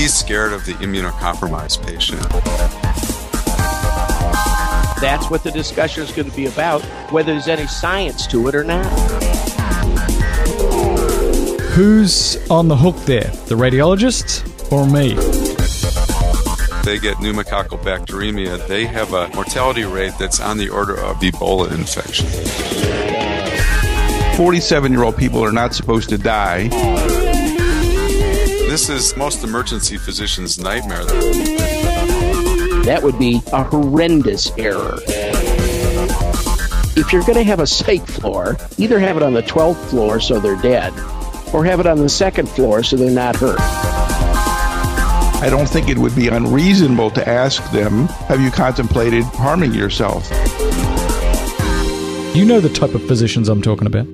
He's scared of the immunocompromised patient. That's what the discussion is going to be about, whether there's any science to it or not. Who's on the hook there? The radiologist or me? They get pneumococcal bacteremia. They have a mortality rate that's on the order of Ebola infection. 47 year old people are not supposed to die. This is most emergency physicians' nightmare. That would be a horrendous error. If you're going to have a psych floor, either have it on the 12th floor so they're dead, or have it on the second floor so they're not hurt. I don't think it would be unreasonable to ask them, have you contemplated harming yourself? You know the type of physicians I'm talking about.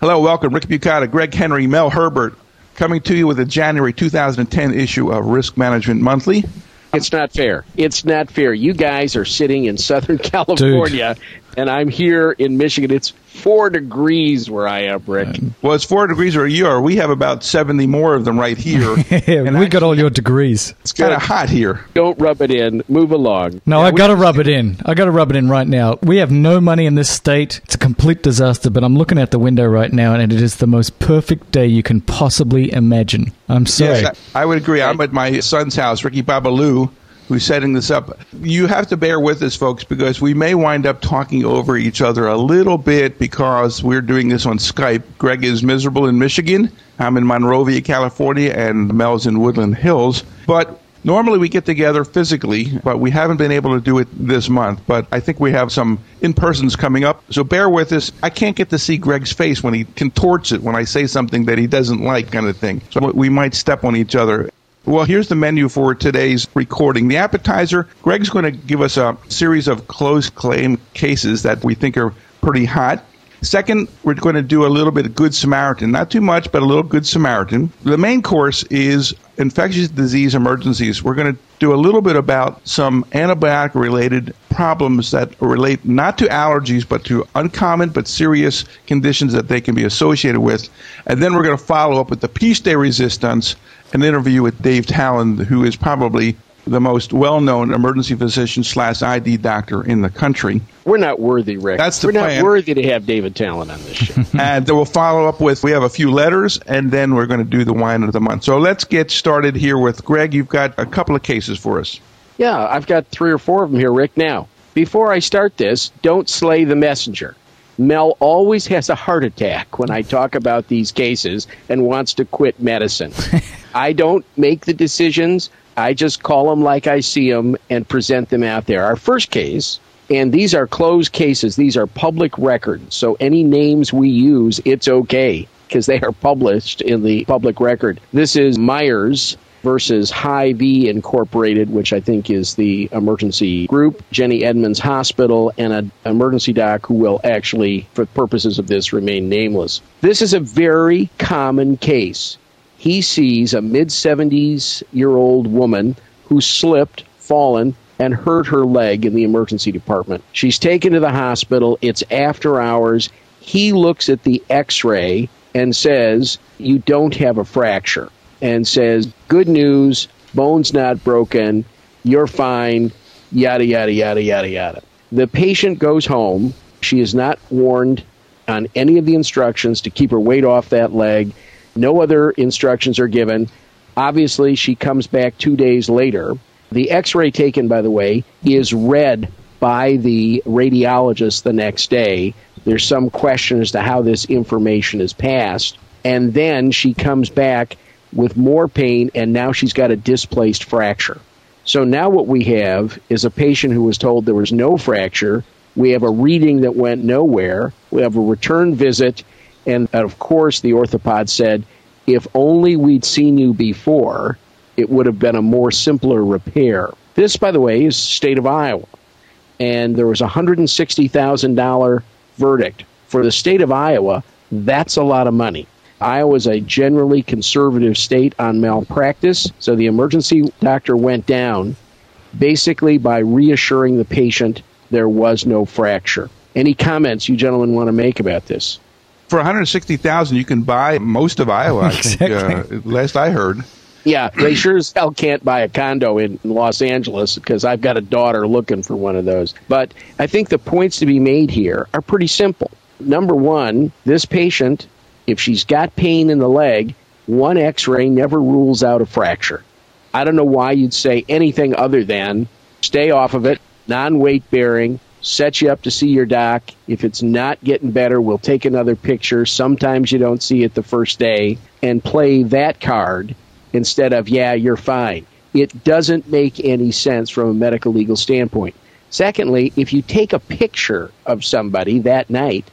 Hello, welcome. Rick Bukata, Greg Henry, Mel Herbert, coming to you with the January 2010 issue of Risk Management Monthly. It's not fair. It's not fair. You guys are sitting in Southern California, and I'm here in Michigan. It's four degrees where I am, Rick. Well, it's four degrees where you are. We have about 70 more of them right here. and we got all your degrees. It's kind of hot here. Don't rub it in. Move along. No, I got to rub it in. I got to rub it in right now. We have no money in this state. It's a complete disaster, but I'm looking out the window right now, and it is the most perfect day you can possibly imagine. I'm sorry. Yes, I, I would agree. I'm at my son's house, Ricky Babaloo, who's setting this up. You have to bear with us, folks, because we may wind up talking over each other a little bit because we're doing this on Skype. Greg is miserable in Michigan. I'm in Monrovia, California, and Mel's in Woodland Hills. But Normally we get together physically, but we haven't been able to do it this month. But I think we have some in persons coming up. So bear with us. I can't get to see Greg's face when he contorts it when I say something that he doesn't like, kind of thing. So we might step on each other. Well, here's the menu for today's recording. The appetizer, Greg's going to give us a series of closed claim cases that we think are pretty hot. Second, we're going to do a little bit of Good Samaritan. Not too much, but a little Good Samaritan. The main course is infectious disease emergencies. We're going to do a little bit about some antibiotic related problems that relate not to allergies, but to uncommon but serious conditions that they can be associated with. And then we're going to follow up with the peace day resistance, an interview with Dave Talan, who is probably the most well-known emergency physician slash ID doctor in the country. We're not worthy, Rick. That's the We're plan. not worthy to have David Talan on this show. and then we'll follow up with we have a few letters, and then we're going to do the wine of the month. So let's get started here with Greg. You've got a couple of cases for us. yeah, I've got three or four of them here, Rick. Now, before I start this, don't slay the messenger. Mel always has a heart attack when I talk about these cases and wants to quit medicine. I don't make the decisions. I just call them like I see them and present them out there. Our first case, and these are closed cases, these are public records. So any names we use, it's okay because they are published in the public record. This is Myers versus High V Incorporated, which I think is the emergency group, Jenny Edmonds Hospital, and an emergency doc who will actually, for purposes of this, remain nameless. This is a very common case he sees a mid 70s year old woman who slipped, fallen, and hurt her leg in the emergency department. She's taken to the hospital. It's after hours. He looks at the x ray and says, You don't have a fracture. And says, Good news, bone's not broken, you're fine, yada, yada, yada, yada, yada. The patient goes home. She is not warned on any of the instructions to keep her weight off that leg. No other instructions are given. Obviously, she comes back two days later. The x ray taken, by the way, is read by the radiologist the next day. There's some question as to how this information is passed. And then she comes back with more pain, and now she's got a displaced fracture. So now what we have is a patient who was told there was no fracture. We have a reading that went nowhere. We have a return visit and of course, the orthopod said, if only we'd seen you before, it would have been a more simpler repair. This, by the way, is state of Iowa. And there was a $160,000 verdict. For the state of Iowa, that's a lot of money. Iowa is a generally conservative state on malpractice, so the emergency doctor went down basically by reassuring the patient there was no fracture. Any comments you gentlemen want to make about this? For 160,000, you can buy most of Iowa. I Exactly. think, uh, last I heard. Yeah, they sure as hell can't buy a condo in Los Angeles because I've got a daughter looking for one of those. But I think the points to be made here are pretty simple. Number one, this patient, if she's got pain in the leg, one x ray never rules out a fracture. I don't know why you'd say anything other than stay off of it, non weight bearing, set you up to see your doc. If it's not getting better, we'll take another picture. Sometimes you don't see it the first day and play that card instead of, yeah, you're fine. It doesn't make any sense from a medical legal standpoint. Secondly, if you take a picture of somebody that night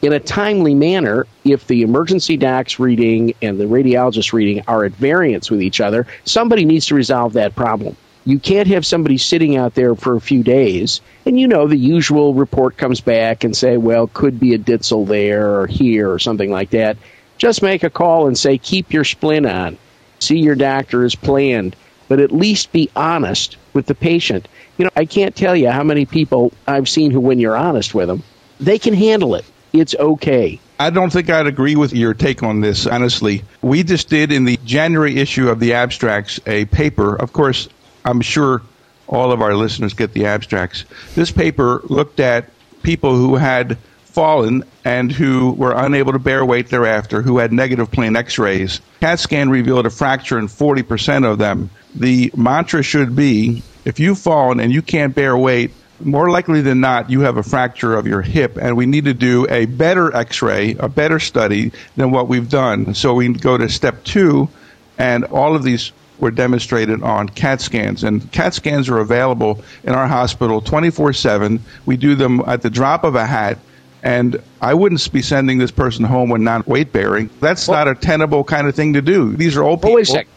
in a timely manner, if the emergency doc's reading and the radiologist reading are at variance with each other, somebody needs to resolve that problem. You can't have somebody sitting out there for a few days, and you know the usual report comes back and say, well, could be a ditzel there or here or something like that. Just make a call and say, keep your splint on see your doctor as planned, but at least be honest with the patient. You know, I can't tell you how many people I've seen who, when you're honest with them, they can handle it. It's okay. I don't think I'd agree with your take on this, honestly. We just did in the January issue of the abstracts a paper. Of course, I'm sure all of our listeners get the abstracts. This paper looked at people who had fallen and who were unable to bear weight thereafter, who had negative plain x rays. CAT scan revealed a fracture in 40% of them. The mantra should be if you've fallen and you can't bear weight, more likely than not, you have a fracture of your hip, and we need to do a better x ray, a better study than what we've done. So we go to step two, and all of these were demonstrated on CAT scans. And CAT scans are available in our hospital 24 7. We do them at the drop of a hat. And I wouldn't be sending this person home when not weight bearing. That's well, not a tenable kind of thing to do. These are old people. wait a sec.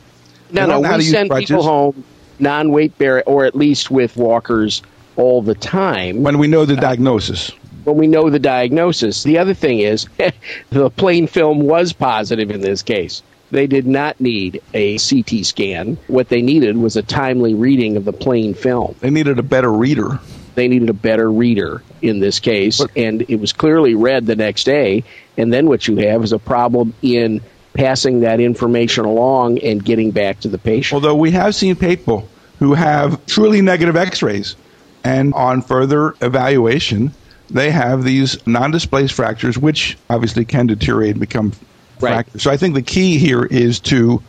No, no, we send people home non weight bearing, or at least with walkers all the time. When we know the diagnosis. when we know the diagnosis. The other thing is, the plain film was positive in this case. They did not need a CT scan. What they needed was a timely reading of the plain film. They needed a better reader. They needed a better reader in this case, but, and it was clearly read the next day. And then what you have is a problem in passing that information along and getting back to the patient. Although we have seen people who have truly negative x rays, and on further evaluation, they have these non displaced fractures, which obviously can deteriorate and become right. So I think the key here is to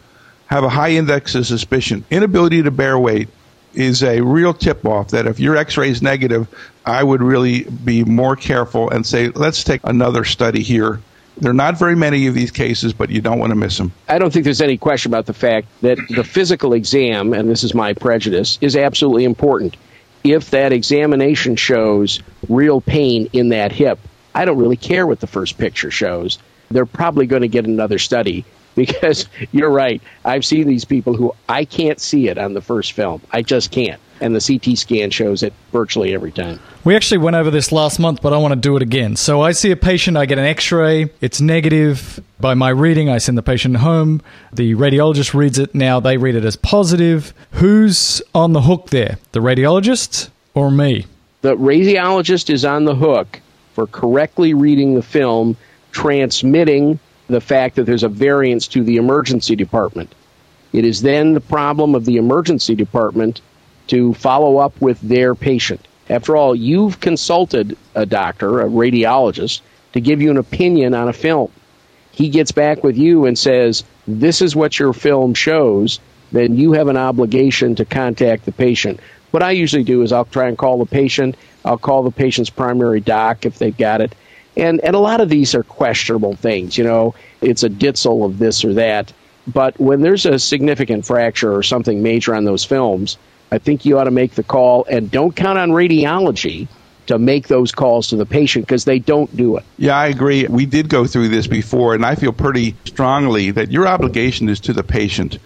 have a high index of suspicion, inability to bear weight, is a real tip off that if your x ray is negative, I would really be more careful and say, let's take another study here. There are not very many of these cases, but you don't want to miss them. I don't think there's any question about the fact that the physical exam, and this is my prejudice, is absolutely important. If that examination shows real pain in that hip, I don't really care what the first picture shows. They're probably going to get another study because you're right. I've seen these people who I can't see it on the first film. I just can't. And the CT scan shows it virtually every time. We actually went over this last month, but I want to do it again. So I see a patient, I get an x ray, it's negative. By my reading, I send the patient home. The radiologist reads it. Now they read it as positive. Who's on the hook there? The radiologist or me? The radiologist is on the hook for correctly reading the film, transmitting the fact that there's a variance to the emergency department. It is then the problem of the emergency department to follow up with their patient. After all, you've consulted a doctor, a radiologist, to give you an opinion on a film. He gets back with you and says, This is what your film shows, then you have an obligation to contact the patient. What I usually do is I'll try and call the patient. I'll call the patient's primary doc if they've got it. And and a lot of these are questionable things. You know, it's a ditzel of this or that. But when there's a significant fracture or something major on those films, I think you ought to make the call and don't count on radiology to make those calls to the patient because they don't do it. Yeah, I agree. We did go through this before, and I feel pretty strongly that your obligation is to the patient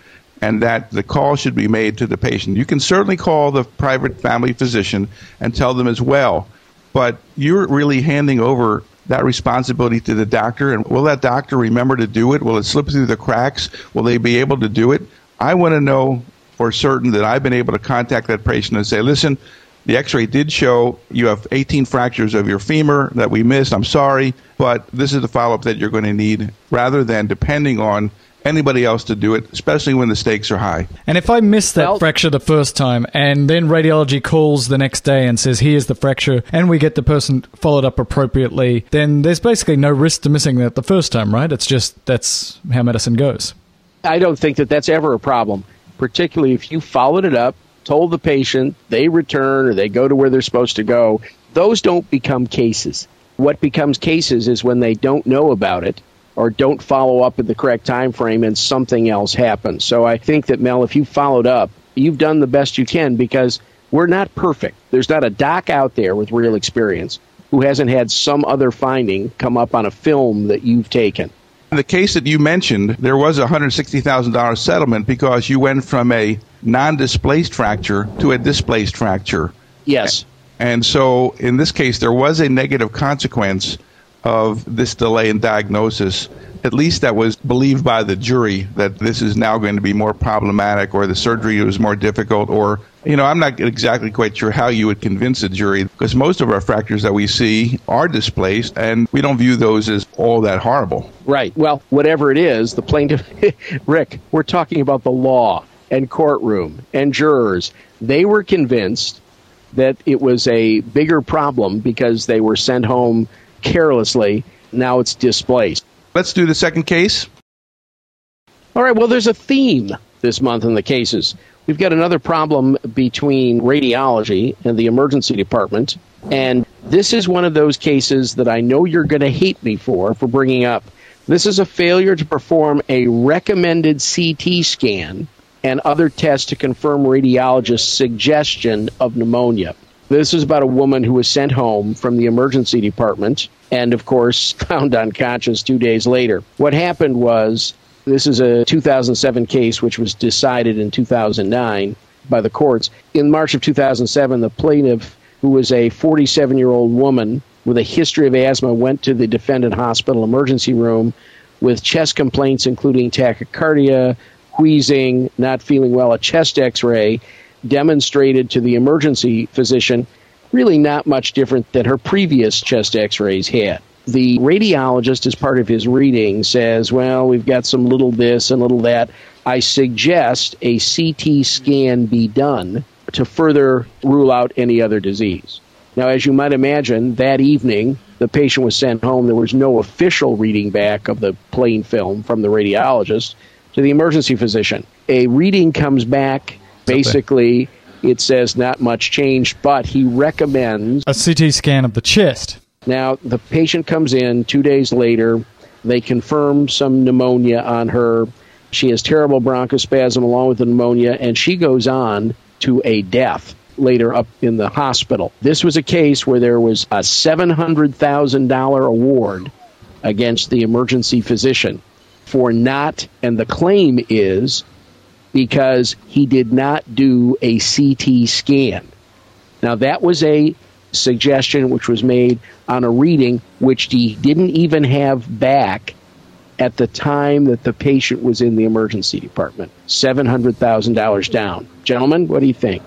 and that the call should be made to the patient. You can certainly call the private family physician and tell them as well, but you're really handing over that responsibility to the doctor? And will that doctor remember to do it? Will it slip through the cracks? Will they be able to do it? I want to know for certain that I've been able to contact that patient and say, listen, the x ray did show you have 18 fractures of your femur that we missed. I'm sorry, but this is the follow up that you're going to need rather than depending on anybody else to do it, especially when the stakes are high. And if I miss that Well- fracture the first time and then radiology calls the next day and says, here's the fracture, and we get the person followed up appropriately, then there's basically no risk to missing that the first time, right? It's just that's how medicine goes. I don't think that that's ever a problem, particularly if you followed it up, told the patient, they return or they go to where they're supposed to go. Those don't become cases. What becomes cases is when they don't know about it or don't follow up at the correct time frame and something else happens. So I think that Mel, if you followed up, you've done the best you can because we're not perfect. There's not a doc out there with real experience who hasn't had some other finding come up on a film that you've taken. In the case that you mentioned, there was a $160,000 settlement because you went from a non displaced fracture to a displaced fracture. Yes. And so in this case, there was a negative consequence of this delay in diagnosis. At least that was believed by the jury that this is now going to be more problematic or the surgery was more difficult or, you know, I'm not exactly quite sure how you would convince a jury because most of our fractures that we see are displaced and we don't view those as all that horrible. Right. Well, whatever it is, the plaintiff, Rick, we're talking about the law and courtroom and jurors. They were convinced that it was a bigger problem because they were sent home carelessly. Now it's displaced. Let's do the second case. All right, well, there's a theme this month in the cases. We've got another problem between radiology and the emergency department. And this is one of those cases that I know you're going to hate me for, for bringing up. This is a failure to perform a recommended CT scan and other tests to confirm radiologist's suggestion of pneumonia. This is about a woman who was sent home from the emergency department and, of course, found unconscious two days later. What happened was this is a 2007 case which was decided in 2009 by the courts. In March of 2007, the plaintiff, who was a 47 year old woman with a history of asthma, went to the defendant hospital emergency room with chest complaints, including tachycardia, wheezing, not feeling well, a chest x ray, demonstrated to the emergency physician really not much different than her previous chest x rays had. The radiologist, as part of his reading, says, Well, we've got some little this and little that. I suggest a CT scan be done to further rule out any other disease. Now, as you might imagine, that evening, the patient was sent home. There was no official reading back of the plain film from the radiologist to the emergency physician. A reading comes back. Basically, it says not much changed, but he recommends. A CT scan of the chest. Now, the patient comes in two days later. They confirm some pneumonia on her. She has terrible bronchospasm along with the pneumonia, and she goes on to a death later up in the hospital. This was a case where there was a $700,000 award against the emergency physician for not, and the claim is because he did not do a CT scan. Now, that was a suggestion which was made on a reading which he didn't even have back at the time that the patient was in the emergency department. $700,000 down. Gentlemen, what do you think?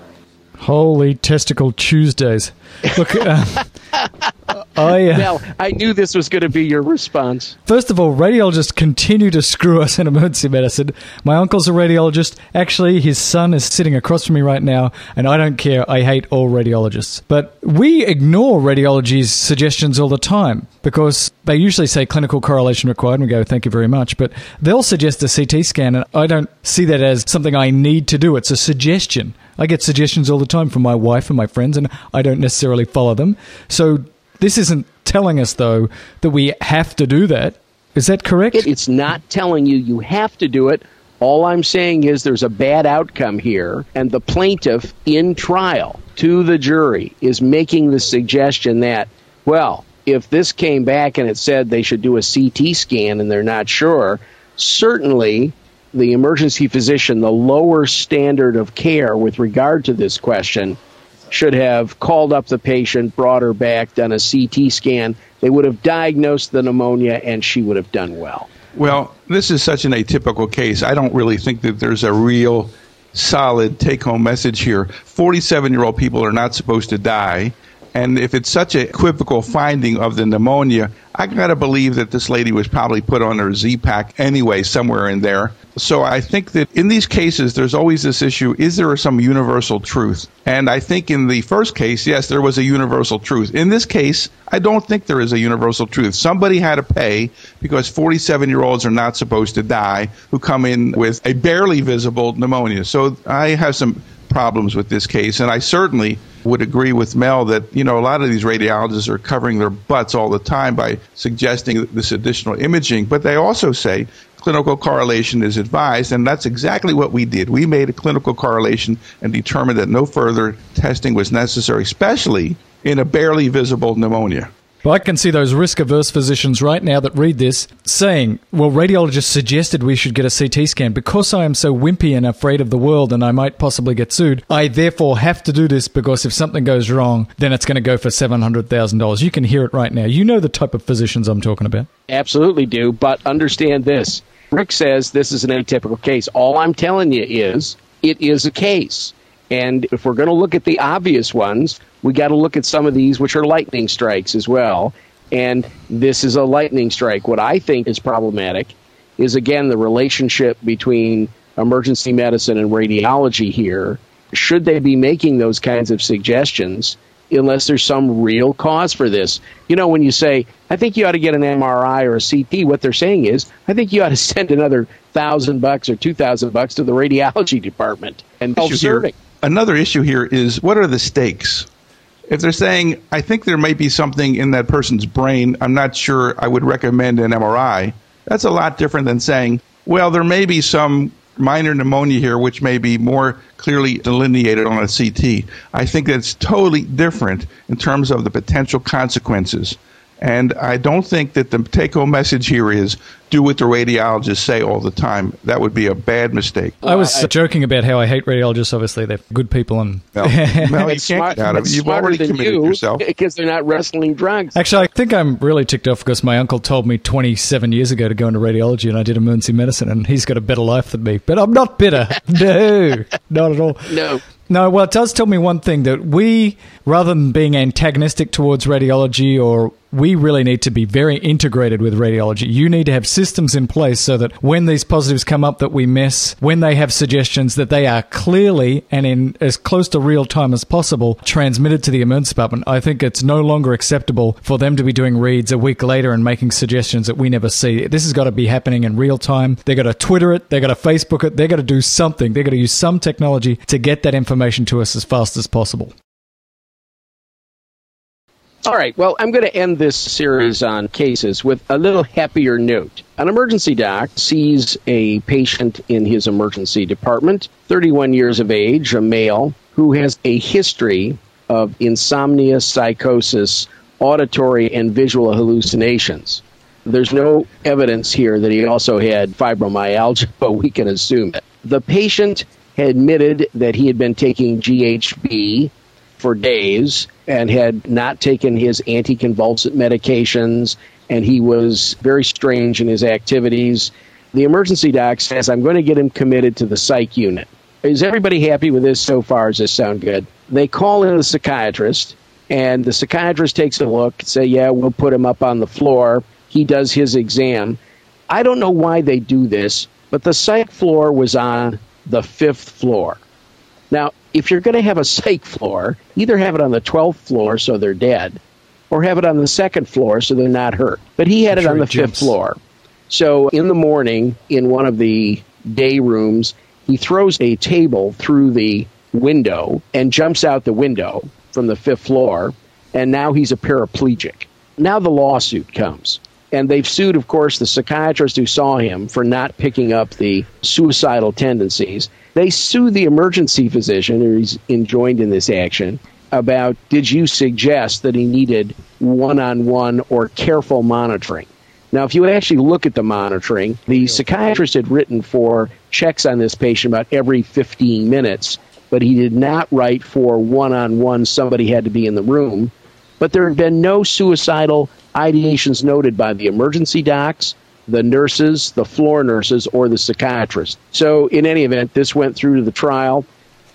Holy testicle Tuesdays. Look, uh, I. yeah. Now I knew this was going to be your response. First of all, radiologists continue to screw us in emergency medicine. My uncle's a radiologist. Actually, his son is sitting across from me right now, and I don't care. I hate all radiologists. But we ignore radiology's suggestions all the time because they usually say clinical correlation required, and we go, thank you very much. But they'll suggest a CT scan, and I don't see that as something I need to do. It's a suggestion. I get suggestions all the time from my wife and my friends, and I don't necessarily follow them. So this isn't telling us, though, that we have to do that. Is that correct? It's not telling you you have to do it. All I'm saying is there's a bad outcome here, and the plaintiff in trial to the jury is making the suggestion that, well, if this came back and it said they should do a CT scan and they're not sure, certainly the emergency physician, the lower standard of care with regard to this question, should have called up the patient, brought her back, done a CT scan. They would have diagnosed the pneumonia and she would have done well. Well, this is such an atypical case. I don't really think that there's a real solid take home message here. 47 year old people are not supposed to die. And if it's such a equivocal finding of the pneumonia, I got to believe that this lady was probably put on her Z pack anyway, somewhere in there. So I think that in these cases, there's always this issue is there some universal truth? And I think in the first case, yes, there was a universal truth. In this case, I don't think there is a universal truth. Somebody had to pay because 47 year olds are not supposed to die who come in with a barely visible pneumonia. So I have some problems with this case, and I certainly would agree with Mel that you know a lot of these radiologists are covering their butts all the time by suggesting this additional imaging, but they also say clinical correlation is advised, and that's exactly what we did. We made a clinical correlation and determined that no further testing was necessary, especially in a barely visible pneumonia. Well, I can see those risk averse physicians right now that read this saying, well, radiologists suggested we should get a CT scan. Because I am so wimpy and afraid of the world and I might possibly get sued, I therefore have to do this because if something goes wrong, then it's going to go for $700,000. You can hear it right now. You know the type of physicians I'm talking about. Absolutely do, but understand this. Rick says this is an atypical case. All I'm telling you is it is a case. And if we're going to look at the obvious ones, we got to look at some of these which are lightning strikes as well. And this is a lightning strike. What I think is problematic is, again, the relationship between emergency medicine and radiology here. Should they be making those kinds of suggestions unless there's some real cause for this? You know, when you say, I think you ought to get an MRI or a CT, what they're saying is, I think you ought to send another thousand bucks or two thousand bucks to the radiology department and self-serving. Another issue here is what are the stakes? If they're saying, I think there might be something in that person's brain, I'm not sure I would recommend an MRI, that's a lot different than saying, well, there may be some minor pneumonia here, which may be more clearly delineated on a CT. I think that's totally different in terms of the potential consequences. And I don't think that the take home message here is do what the radiologists say all the time. That would be a bad mistake. I was joking about how I hate radiologists. Obviously, they're good people. and no, no you can't get out of it. You've already committed you yourself. Because they're not wrestling drugs. Actually, I think I'm really ticked off because my uncle told me 27 years ago to go into radiology and I did emergency medicine and he's got a better life than me. But I'm not bitter. no, not at all. No. No, well, it does tell me one thing that we, rather than being antagonistic towards radiology or we really need to be very integrated with radiology. You need to have systems in place so that when these positives come up that we miss, when they have suggestions that they are clearly and in as close to real time as possible transmitted to the emergency department. I think it's no longer acceptable for them to be doing reads a week later and making suggestions that we never see. This has got to be happening in real time. They got to Twitter it, they got to Facebook it, they got to do something. They got to use some technology to get that information to us as fast as possible. All right, well, I'm going to end this series on cases with a little happier note. An emergency doc sees a patient in his emergency department, 31 years of age, a male, who has a history of insomnia, psychosis, auditory, and visual hallucinations. There's no evidence here that he also had fibromyalgia, but we can assume it. The patient admitted that he had been taking GHB for days and had not taken his anticonvulsant medications, and he was very strange in his activities. The emergency doc says, I'm going to get him committed to the psych unit. Is everybody happy with this so far? Does this sound good? They call in the psychiatrist, and the psychiatrist takes a look, say, Yeah, we'll put him up on the floor. He does his exam. I don't know why they do this, but the psych floor was on the fifth floor. Now, if you're going to have a psych floor, either have it on the 12th floor so they're dead, or have it on the second floor so they're not hurt. But he had I'm it sure on the fifth floor. So in the morning, in one of the day rooms, he throws a table through the window and jumps out the window from the fifth floor, and now he's a paraplegic. Now the lawsuit comes. And they've sued, of course, the psychiatrist who saw him for not picking up the suicidal tendencies. They sue the emergency physician who's enjoined in this action about did you suggest that he needed one on one or careful monitoring? Now, if you actually look at the monitoring, the psychiatrist had written for checks on this patient about every 15 minutes, but he did not write for one on one, somebody had to be in the room. But there had been no suicidal ideations noted by the emergency docs, the nurses, the floor nurses, or the psychiatrist. So, in any event, this went through to the trial,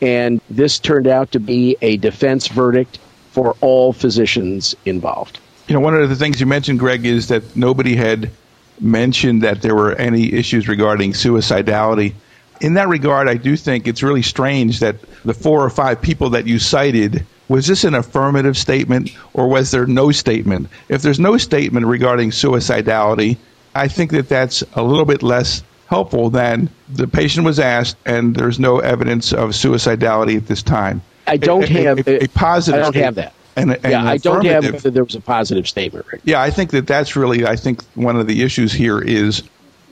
and this turned out to be a defense verdict for all physicians involved. You know, one of the things you mentioned, Greg, is that nobody had mentioned that there were any issues regarding suicidality. In that regard, I do think it's really strange that the four or five people that you cited was this an affirmative statement or was there no statement? If there's no statement regarding suicidality, I think that that's a little bit less helpful than the patient was asked and there's no evidence of suicidality at this time. I don't a, have a, a, positive. I don't have that. And, and yeah, I don't have that there was a positive statement. Rick. Yeah, I think that that's really. I think one of the issues here is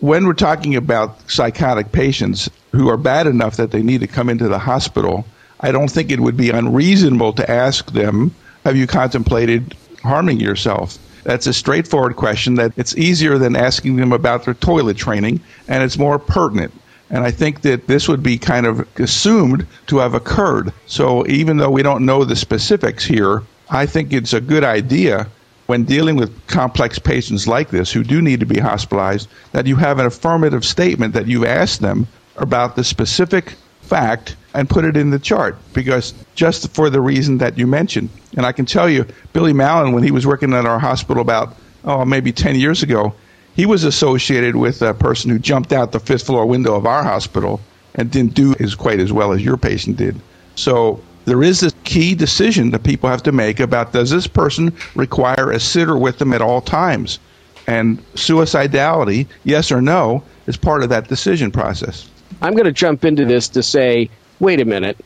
when we're talking about psychotic patients who are bad enough that they need to come into the hospital. I don't think it would be unreasonable to ask them, "Have you contemplated harming yourself?" That's a straightforward question that it's easier than asking them about their toilet training, and it's more pertinent. And I think that this would be kind of assumed to have occurred. So even though we don't know the specifics here, I think it's a good idea when dealing with complex patients like this who do need to be hospitalized that you have an affirmative statement that you've asked them about the specific fact and put it in the chart because just for the reason that you mentioned. And I can tell you, Billy Mallon, when he was working at our hospital about, oh, maybe 10 years ago, he was associated with a person who jumped out the fifth floor window of our hospital and didn't do as quite as well as your patient did. So there is this key decision that people have to make about does this person require a sitter with them at all times? And suicidality, yes or no, is part of that decision process. I'm going to jump into this to say wait a minute.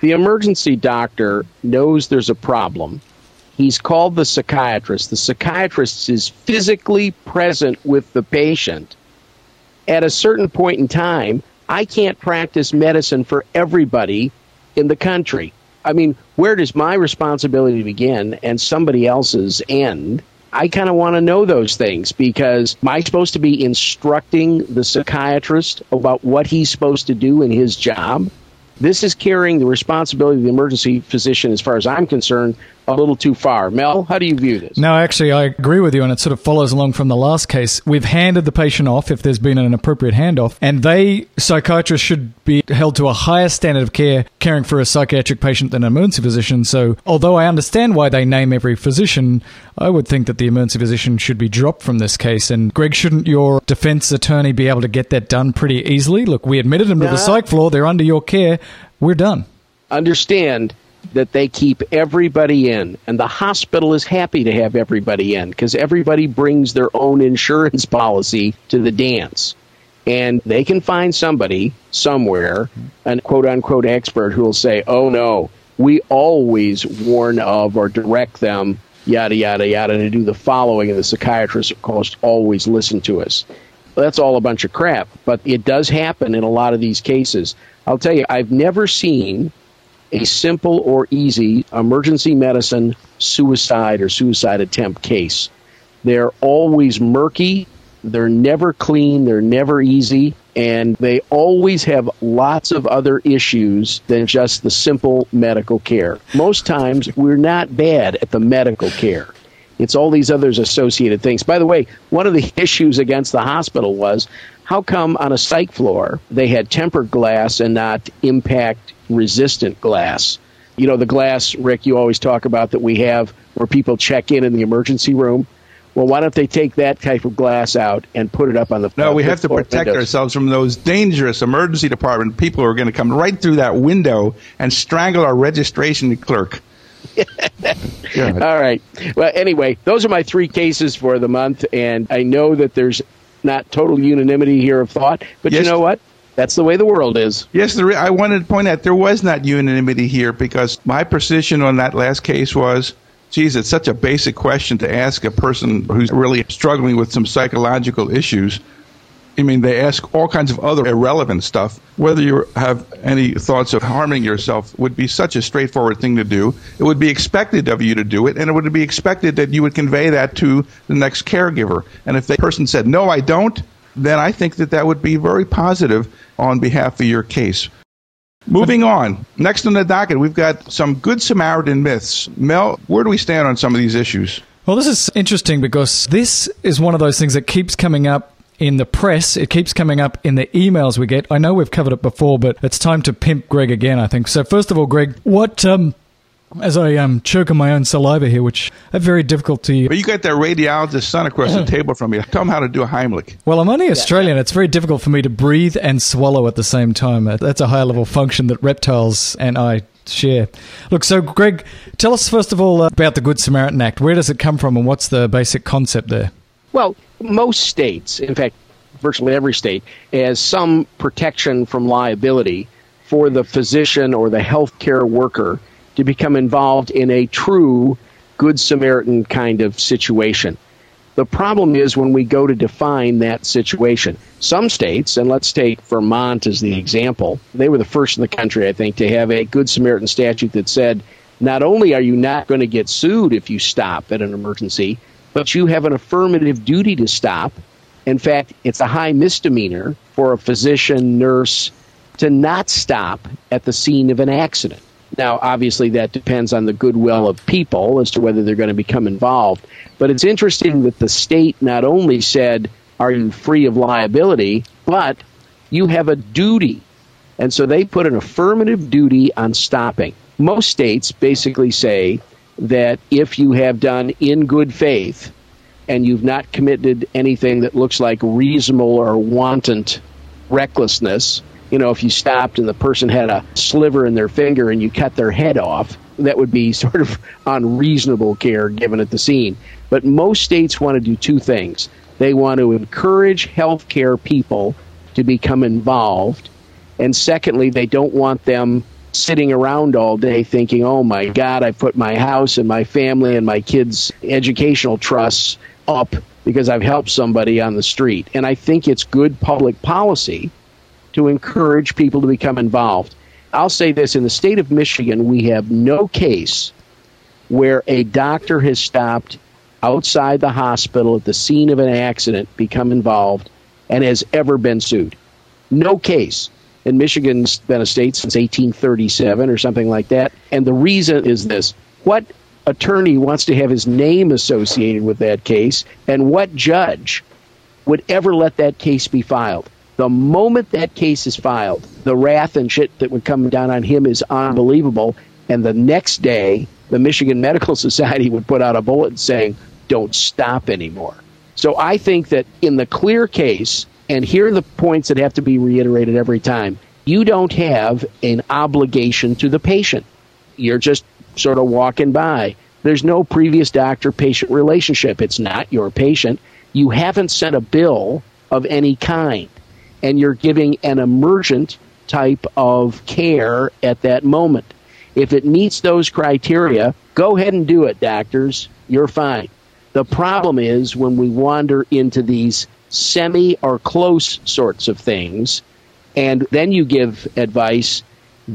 The emergency doctor knows there's a problem. He's called the psychiatrist. The psychiatrist is physically present with the patient. At a certain point in time, I can't practice medicine for everybody in the country. I mean, where does my responsibility begin and somebody else's end? I kind of want to know those things because am I supposed to be instructing the psychiatrist about what he's supposed to do in his job? This is carrying the responsibility of the emergency physician, as far as I'm concerned, a little too far. Mel, how do you view this? No, actually, I agree with you, and it sort of follows along from the last case. We've handed the patient off if there's been an appropriate handoff, and they, psychiatrists, should be held to a higher standard of care caring for a psychiatric patient than an emergency physician. So, although I understand why they name every physician, I would think that the emergency physician should be dropped from this case. And, Greg, shouldn't your defense attorney be able to get that done pretty easily? Look, we admitted them to the psych floor, they're under your care, we're done. Understand that they keep everybody in, and the hospital is happy to have everybody in because everybody brings their own insurance policy to the dance. And they can find somebody somewhere, an quote unquote expert, who will say, oh no, we always warn of or direct them, yada, yada, yada, to do the following, and the psychiatrist, of course, always listen to us. That's all a bunch of crap, but it does happen in a lot of these cases. I'll tell you, I've never seen a simple or easy emergency medicine suicide or suicide attempt case. They're always murky, they're never clean, they're never easy, and they always have lots of other issues than just the simple medical care. Most times, we're not bad at the medical care. It's all these others associated things. By the way, one of the issues against the hospital was how come on a psych floor they had tempered glass and not impact resistant glass. You know, the glass, Rick, you always talk about that we have where people check in in the emergency room. Well, why don't they take that type of glass out and put it up on the No, we have to protect windows. ourselves from those dangerous emergency department people who are going to come right through that window and strangle our registration clerk. All right. Well, anyway, those are my three cases for the month, and I know that there's not total unanimity here of thought, but yes. you know what? That's the way the world is. Yes, there, I wanted to point out there was not unanimity here because my position on that last case was geez, it's such a basic question to ask a person who's really struggling with some psychological issues. I mean, they ask all kinds of other irrelevant stuff. Whether you have any thoughts of harming yourself would be such a straightforward thing to do. It would be expected of you to do it, and it would be expected that you would convey that to the next caregiver. And if the person said, no, I don't, then I think that that would be very positive on behalf of your case. Moving on. Next on the docket, we've got some Good Samaritan myths. Mel, where do we stand on some of these issues? Well, this is interesting because this is one of those things that keeps coming up in the press. It keeps coming up in the emails we get. I know we've covered it before, but it's time to pimp Greg again, I think. So, first of all, Greg, what um, As I um, choke on my own saliva here, which I have very difficulty. But you got that radiologist son across the table from you. Tell him how to do a Heimlich. Well, I'm only Australian. It's very difficult for me to breathe and swallow at the same time. Uh, That's a high level function that reptiles and I share. Look, so Greg, tell us first of all uh, about the Good Samaritan Act. Where does it come from and what's the basic concept there? Well, most states, in fact, virtually every state, has some protection from liability for the physician or the healthcare worker to become involved in a true Good Samaritan kind of situation. The problem is when we go to define that situation. Some states, and let's take Vermont as the example, they were the first in the country, I think, to have a Good Samaritan statute that said not only are you not going to get sued if you stop at an emergency, but you have an affirmative duty to stop. In fact, it's a high misdemeanor for a physician, nurse to not stop at the scene of an accident. Now, obviously, that depends on the goodwill of people as to whether they're going to become involved. But it's interesting that the state not only said, Are you free of liability? but you have a duty. And so they put an affirmative duty on stopping. Most states basically say that if you have done in good faith and you've not committed anything that looks like reasonable or wanton recklessness, you know, if you stopped and the person had a sliver in their finger and you cut their head off, that would be sort of unreasonable care given at the scene. But most states want to do two things. They want to encourage healthcare people to become involved. And secondly, they don't want them sitting around all day thinking, oh my God, I put my house and my family and my kids' educational trusts up because I've helped somebody on the street. And I think it's good public policy to encourage people to become involved. I'll say this in the state of Michigan, we have no case where a doctor has stopped outside the hospital at the scene of an accident, become involved, and has ever been sued. No case. And Michigan's been a state since 1837 or something like that. And the reason is this what attorney wants to have his name associated with that case, and what judge would ever let that case be filed? The moment that case is filed, the wrath and shit that would come down on him is unbelievable. And the next day, the Michigan Medical Society would put out a bulletin saying, don't stop anymore. So I think that in the clear case, and here are the points that have to be reiterated every time you don't have an obligation to the patient. You're just sort of walking by. There's no previous doctor patient relationship. It's not your patient. You haven't sent a bill of any kind and you're giving an emergent type of care at that moment. If it meets those criteria, go ahead and do it, doctors. You're fine. The problem is when we wander into these semi or close sorts of things, and then you give advice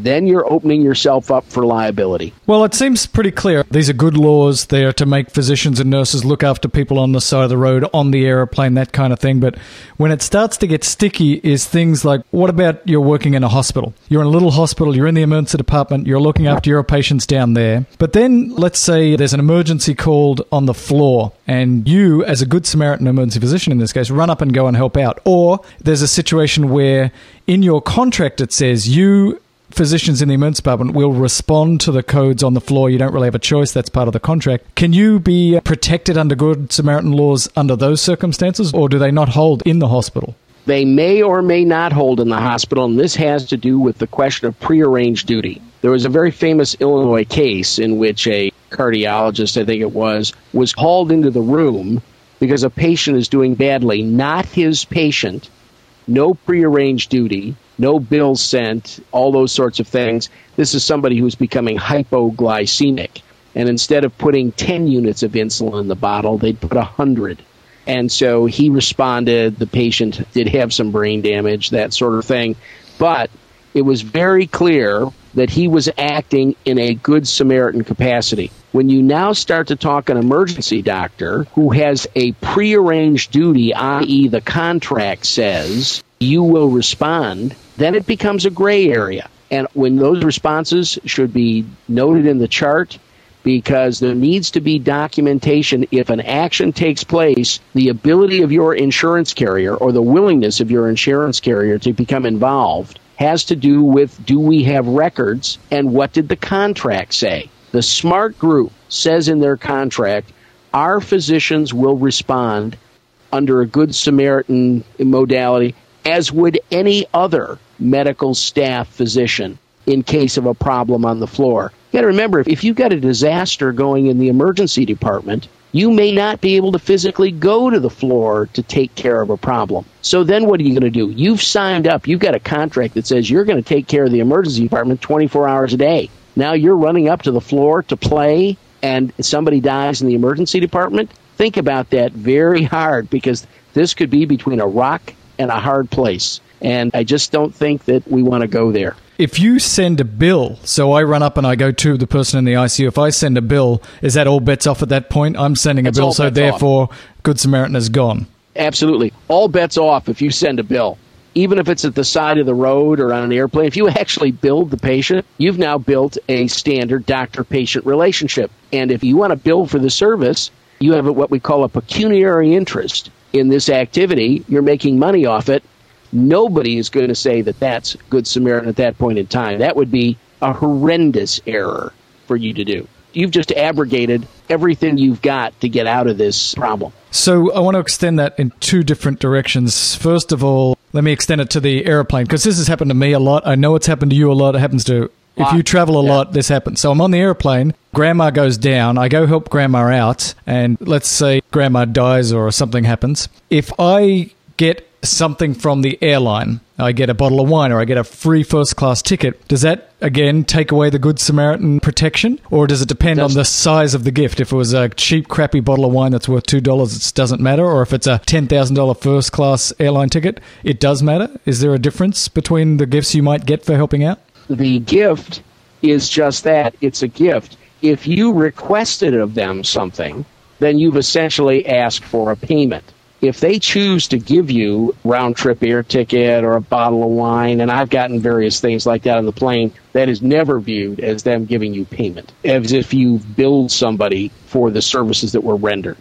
then you're opening yourself up for liability. Well, it seems pretty clear. These are good laws. They are to make physicians and nurses look after people on the side of the road, on the aeroplane, that kind of thing. But when it starts to get sticky, is things like what about you're working in a hospital? You're in a little hospital, you're in the emergency department, you're looking after your patients down there. But then let's say there's an emergency called on the floor, and you, as a good Samaritan emergency physician in this case, run up and go and help out. Or there's a situation where in your contract it says you physicians in the emergency department will respond to the codes on the floor. You don't really have a choice. That's part of the contract. Can you be protected under Good Samaritan laws under those circumstances, or do they not hold in the hospital? They may or may not hold in the hospital, and this has to do with the question of prearranged duty. There was a very famous Illinois case in which a cardiologist, I think it was, was hauled into the room because a patient is doing badly, not his patient, no prearranged duty, no bills sent, all those sorts of things. This is somebody who's becoming hypoglycemic. And instead of putting 10 units of insulin in the bottle, they'd put 100. And so he responded. The patient did have some brain damage, that sort of thing. But it was very clear that he was acting in a good Samaritan capacity. When you now start to talk an emergency doctor who has a prearranged duty, i.e., the contract says you will respond, then it becomes a gray area. And when those responses should be noted in the chart, because there needs to be documentation if an action takes place, the ability of your insurance carrier or the willingness of your insurance carrier to become involved has to do with do we have records and what did the contract say? The SMART group says in their contract, our physicians will respond under a Good Samaritan modality as would any other medical staff physician in case of a problem on the floor. You got to remember if you've got a disaster going in the emergency department, you may not be able to physically go to the floor to take care of a problem. So then what are you going to do? You've signed up, you've got a contract that says you're going to take care of the emergency department 24 hours a day. Now you're running up to the floor to play and somebody dies in the emergency department. Think about that very hard because this could be between a rock and a hard place. And I just don't think that we want to go there. If you send a bill, so I run up and I go to the person in the ICU, if I send a bill, is that all bets off at that point? I'm sending a bill, so therefore Good Samaritan is gone. Absolutely. All bets off if you send a bill. Even if it's at the side of the road or on an airplane, if you actually billed the patient, you've now built a standard doctor patient relationship. And if you want to bill for the service, you have what we call a pecuniary interest in this activity. You're making money off it. Nobody is going to say that that's Good Samaritan at that point in time. That would be a horrendous error for you to do. You've just abrogated everything you've got to get out of this problem. So I want to extend that in two different directions. First of all, let me extend it to the airplane because this has happened to me a lot. I know it's happened to you a lot. It happens to if you travel a Yeah. lot, this happens. So I'm on the airplane. Grandma goes down. I go help grandma out, and let's say grandma dies or something happens. If I get something from the airline, I get a bottle of wine or I get a free first class ticket. Does that again take away the Good Samaritan protection, or does it depend on the size of the gift? If it was a cheap, crappy bottle of wine that's worth two dollars, it doesn't matter. Or if it's a ten thousand dollar first class airline ticket, it does matter. Is there a difference between the gifts you might get for helping out? The gift is just that it's a gift. If you requested of them something, then you've essentially asked for a payment. If they choose to give you round trip air ticket or a bottle of wine, and I've gotten various things like that on the plane, that is never viewed as them giving you payment, as if you billed somebody for the services that were rendered.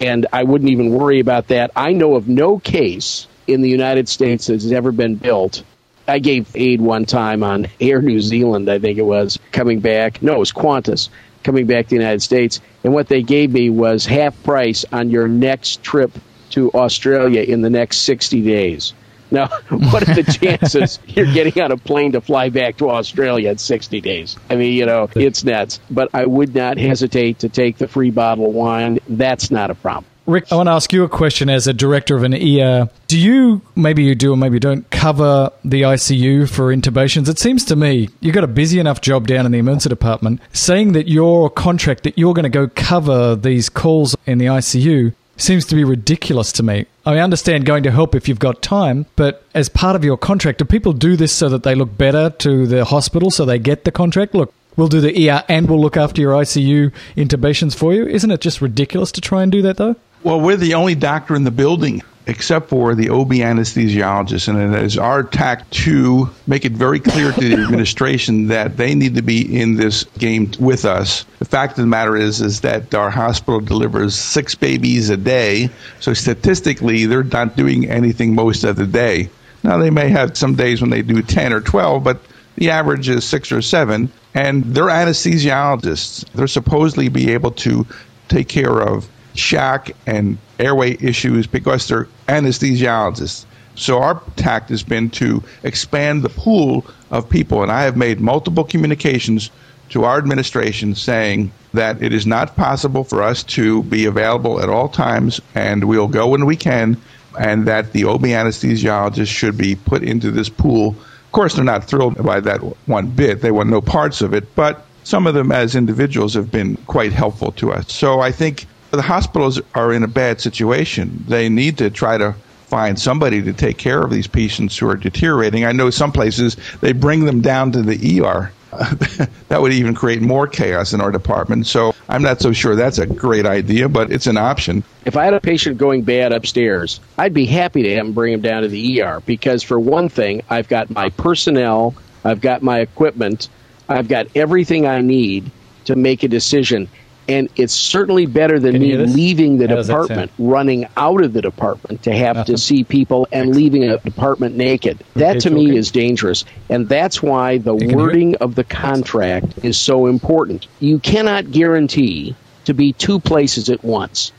And I wouldn't even worry about that. I know of no case in the United States that has ever been built I gave aid one time on Air New Zealand, I think it was, coming back. No, it was Qantas coming back to the United States. And what they gave me was half price on your next trip to Australia in the next 60 days. Now, what are the chances you're getting on a plane to fly back to Australia in 60 days? I mean, you know, it's nuts. But I would not hesitate to take the free bottle of wine. That's not a problem. Rick, I want to ask you a question as a director of an ER. Do you, maybe you do or maybe you don't, cover the ICU for intubations? It seems to me you've got a busy enough job down in the emergency department. Saying that your contract, that you're going to go cover these calls in the ICU, seems to be ridiculous to me. I understand going to help if you've got time, but as part of your contract, do people do this so that they look better to the hospital so they get the contract? Look, we'll do the ER and we'll look after your ICU intubations for you. Isn't it just ridiculous to try and do that though? Well, we're the only doctor in the building except for the OB anesthesiologist, and it is our tack to make it very clear to the administration that they need to be in this game with us. The fact of the matter is, is that our hospital delivers six babies a day, so statistically, they're not doing anything most of the day. Now, they may have some days when they do 10 or 12, but the average is six or seven, and they're anesthesiologists. They're supposedly be able to take care of shock and airway issues because they're anesthesiologists. So our tact has been to expand the pool of people, and I have made multiple communications to our administration saying that it is not possible for us to be available at all times, and we'll go when we can, and that the OB anesthesiologist should be put into this pool. Of course, they're not thrilled by that one bit. They want no parts of it, but some of them as individuals have been quite helpful to us. So I think the hospitals are in a bad situation. They need to try to find somebody to take care of these patients who are deteriorating. I know some places they bring them down to the ER. that would even create more chaos in our department. So I'm not so sure that's a great idea, but it's an option. If I had a patient going bad upstairs, I'd be happy to have him bring him down to the ER because, for one thing, I've got my personnel, I've got my equipment, I've got everything I need to make a decision. And it's certainly better than Can me leaving the How department, running out of the department to have to see people and leaving a department naked. That Okay, to me okay. is dangerous. And that's why the can hear it? wording of the contract is so important. You cannot guarantee to be two places at once.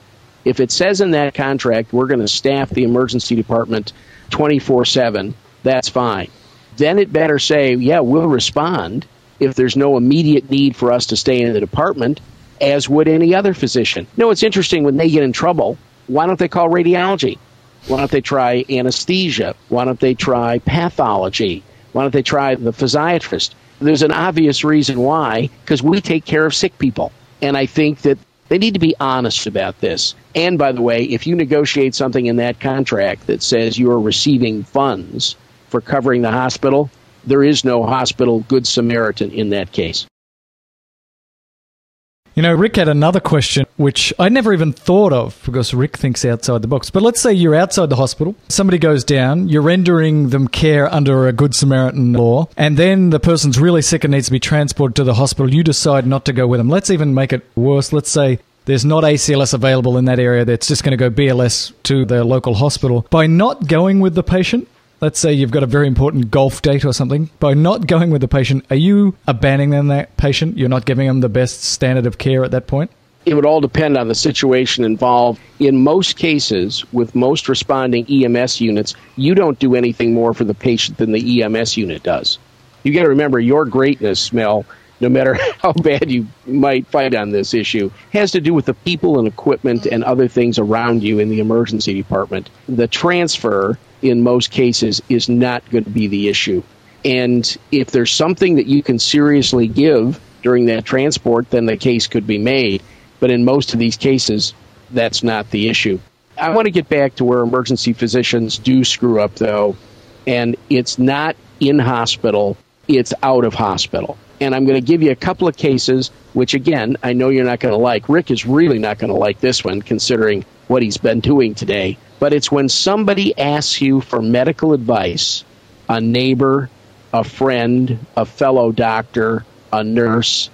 If it says in that contract we're going to staff the emergency department 24 7, that's fine. Then it better say, yeah, we'll respond if there's no immediate need for us to stay in the department, as would any other physician. No, it's interesting when they get in trouble, why don't they call radiology? Why don't they try anesthesia? Why don't they try pathology? Why don't they try the physiatrist? There's an obvious reason why, because we take care of sick people. And I think that they need to be honest about this. And by the way, if you negotiate something in that contract that says you are receiving funds for covering the hospital, there is no hospital good Samaritan in that case. You know, Rick had another question, which I never even thought of because Rick thinks outside the box. But let's say you're outside the hospital, somebody goes down, you're rendering them care under a Good Samaritan law, and then the person's really sick and needs to be transported to the hospital. You decide not to go with them. Let's even make it worse. Let's say there's not ACLS available in that area that's just going to go BLS to the local hospital. By not going with the patient, let's say you've got a very important golf date or something, by not going with the patient, are you abandoning that patient? You're not giving them the best standard of care at that point? It would all depend on the situation involved. In most cases, with most responding EMS units, you don't do anything more for the patient than the EMS unit does. You got to remember your greatness, Mel, no matter how bad you might fight on this issue, has to do with the people and equipment and other things around you in the emergency department. The transfer, in most cases, is not going to be the issue. And if there's something that you can seriously give during that transport, then the case could be made. But in most of these cases, that's not the issue. I want to get back to where emergency physicians do screw up, though, and it's not in hospital, it's out of hospital. And I'm going to give you a couple of cases, which again, I know you're not going to like. Rick is really not going to like this one, considering what he's been doing today. But it's when somebody asks you for medical advice, a neighbor, a friend, a fellow doctor, a nurse,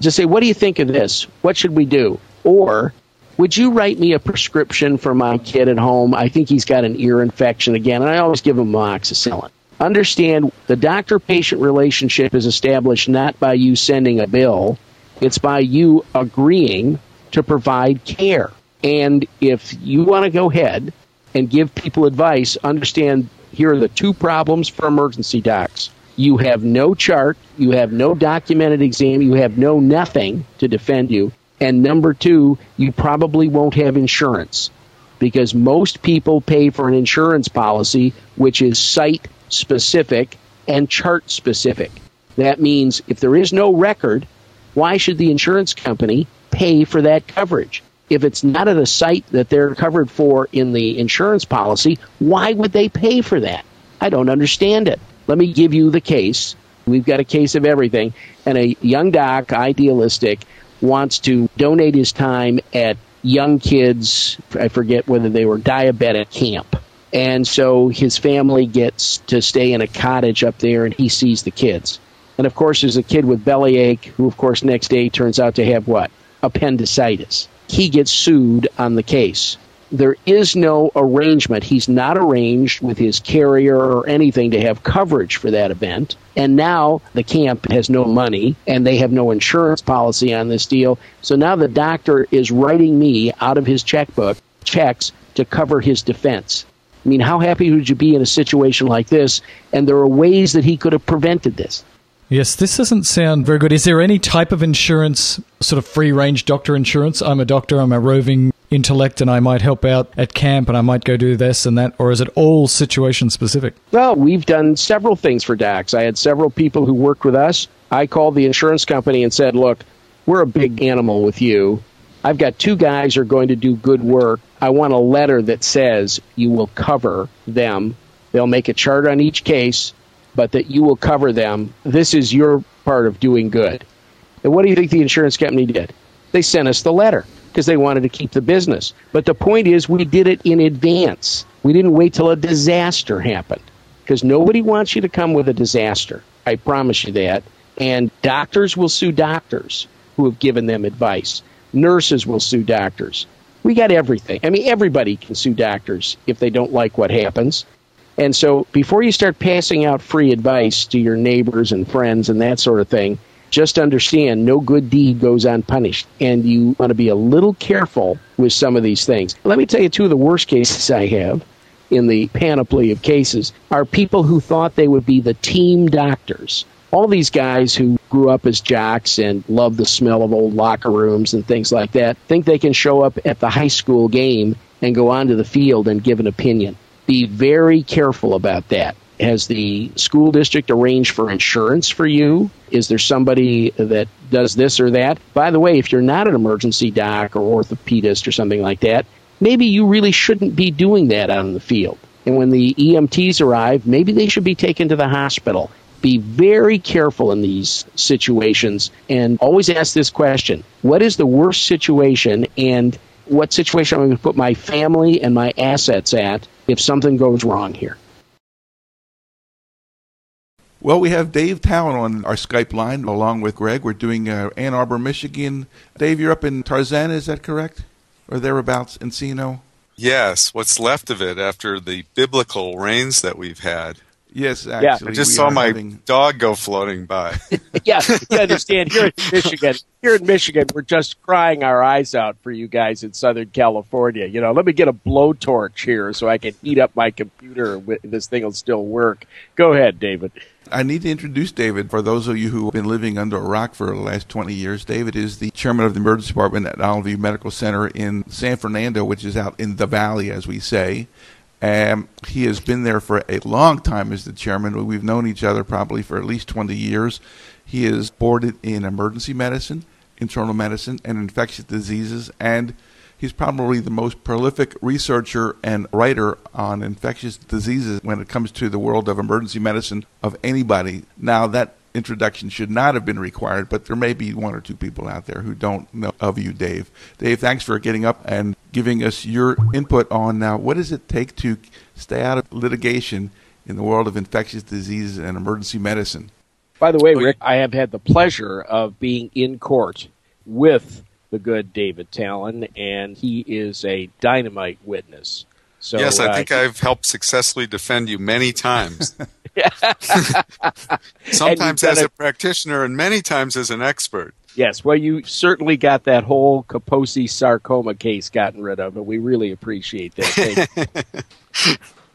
just say, What do you think of this? What should we do? Or, would you write me a prescription for my kid at home? I think he's got an ear infection again. And I always give him amoxicillin. Understand the doctor patient relationship is established not by you sending a bill, it's by you agreeing to provide care. And if you want to go ahead and give people advice, understand here are the two problems for emergency docs. You have no chart, you have no documented exam, you have no nothing to defend you. And number two, you probably won't have insurance because most people pay for an insurance policy which is site specific and chart specific. That means if there is no record, why should the insurance company pay for that coverage? If it's not at a site that they're covered for in the insurance policy, why would they pay for that? I don't understand it. Let me give you the case. We've got a case of everything. And a young doc, idealistic, wants to donate his time at young kids, I forget whether they were diabetic camp. And so his family gets to stay in a cottage up there and he sees the kids. And of course, there's a kid with bellyache who, of course, next day turns out to have what? Appendicitis. He gets sued on the case. There is no arrangement. He's not arranged with his carrier or anything to have coverage for that event. And now the camp has no money and they have no insurance policy on this deal. So now the doctor is writing me out of his checkbook checks to cover his defense. I mean, how happy would you be in a situation like this? And there are ways that he could have prevented this. Yes, this doesn't sound very good. Is there any type of insurance, sort of free range doctor insurance? I'm a doctor, I'm a roving intellect, and I might help out at camp and I might go do this and that? Or is it all situation specific? Well, we've done several things for DAX. I had several people who worked with us. I called the insurance company and said, Look, we're a big animal with you. I've got two guys who are going to do good work. I want a letter that says you will cover them. They'll make a chart on each case, but that you will cover them. This is your part of doing good. And what do you think the insurance company did? They sent us the letter because they wanted to keep the business. But the point is, we did it in advance. We didn't wait till a disaster happened because nobody wants you to come with a disaster. I promise you that. And doctors will sue doctors who have given them advice. Nurses will sue doctors. We got everything. I mean, everybody can sue doctors if they don't like what happens. And so before you start passing out free advice to your neighbors and friends and that sort of thing, just understand no good deed goes unpunished. And you want to be a little careful with some of these things. Let me tell you two of the worst cases I have in the panoply of cases are people who thought they would be the team doctors. All these guys who grew up as jocks and love the smell of old locker rooms and things like that think they can show up at the high school game and go onto the field and give an opinion. Be very careful about that. Has the school district arranged for insurance for you? Is there somebody that does this or that? By the way, if you're not an emergency doc or orthopedist or something like that, maybe you really shouldn't be doing that out in the field. And when the EMTs arrive, maybe they should be taken to the hospital. Be very careful in these situations and always ask this question What is the worst situation and what situation am I'm going to put my family and my assets at if something goes wrong here? Well, we have Dave Talan on our Skype line along with Greg. We're doing uh, Ann Arbor, Michigan. Dave, you're up in Tarzana, is that correct? or thereabouts, Encino? Yes, what's left of it after the biblical rains that we've had. Yes, actually. Yeah. I just saw my having... dog go floating by. yeah, you understand. Here in Michigan, here in Michigan, we're just crying our eyes out for you guys in Southern California. You know, let me get a blowtorch here so I can heat up my computer. This thing will still work. Go ahead, David. I need to introduce David for those of you who have been living under a rock for the last 20 years. David is the chairman of the emergency department at Olive View Medical Center in San Fernando, which is out in the valley, as we say. And he has been there for a long time as the chairman. We've known each other probably for at least 20 years. He is boarded in emergency medicine, internal medicine, and infectious diseases, and He's probably the most prolific researcher and writer on infectious diseases when it comes to the world of emergency medicine of anybody. Now, that introduction should not have been required, but there may be one or two people out there who don't know of you, Dave. Dave, thanks for getting up and giving us your input on now what does it take to stay out of litigation in the world of infectious diseases and emergency medicine? By the way, Rick, I have had the pleasure of being in court with the good David Talan, and he is a dynamite witness. So, yes, I uh, think I've helped successfully defend you many times. Sometimes as a, a practitioner, and many times as an expert. Yes, well, you certainly got that whole Kaposi sarcoma case gotten rid of, and we really appreciate that.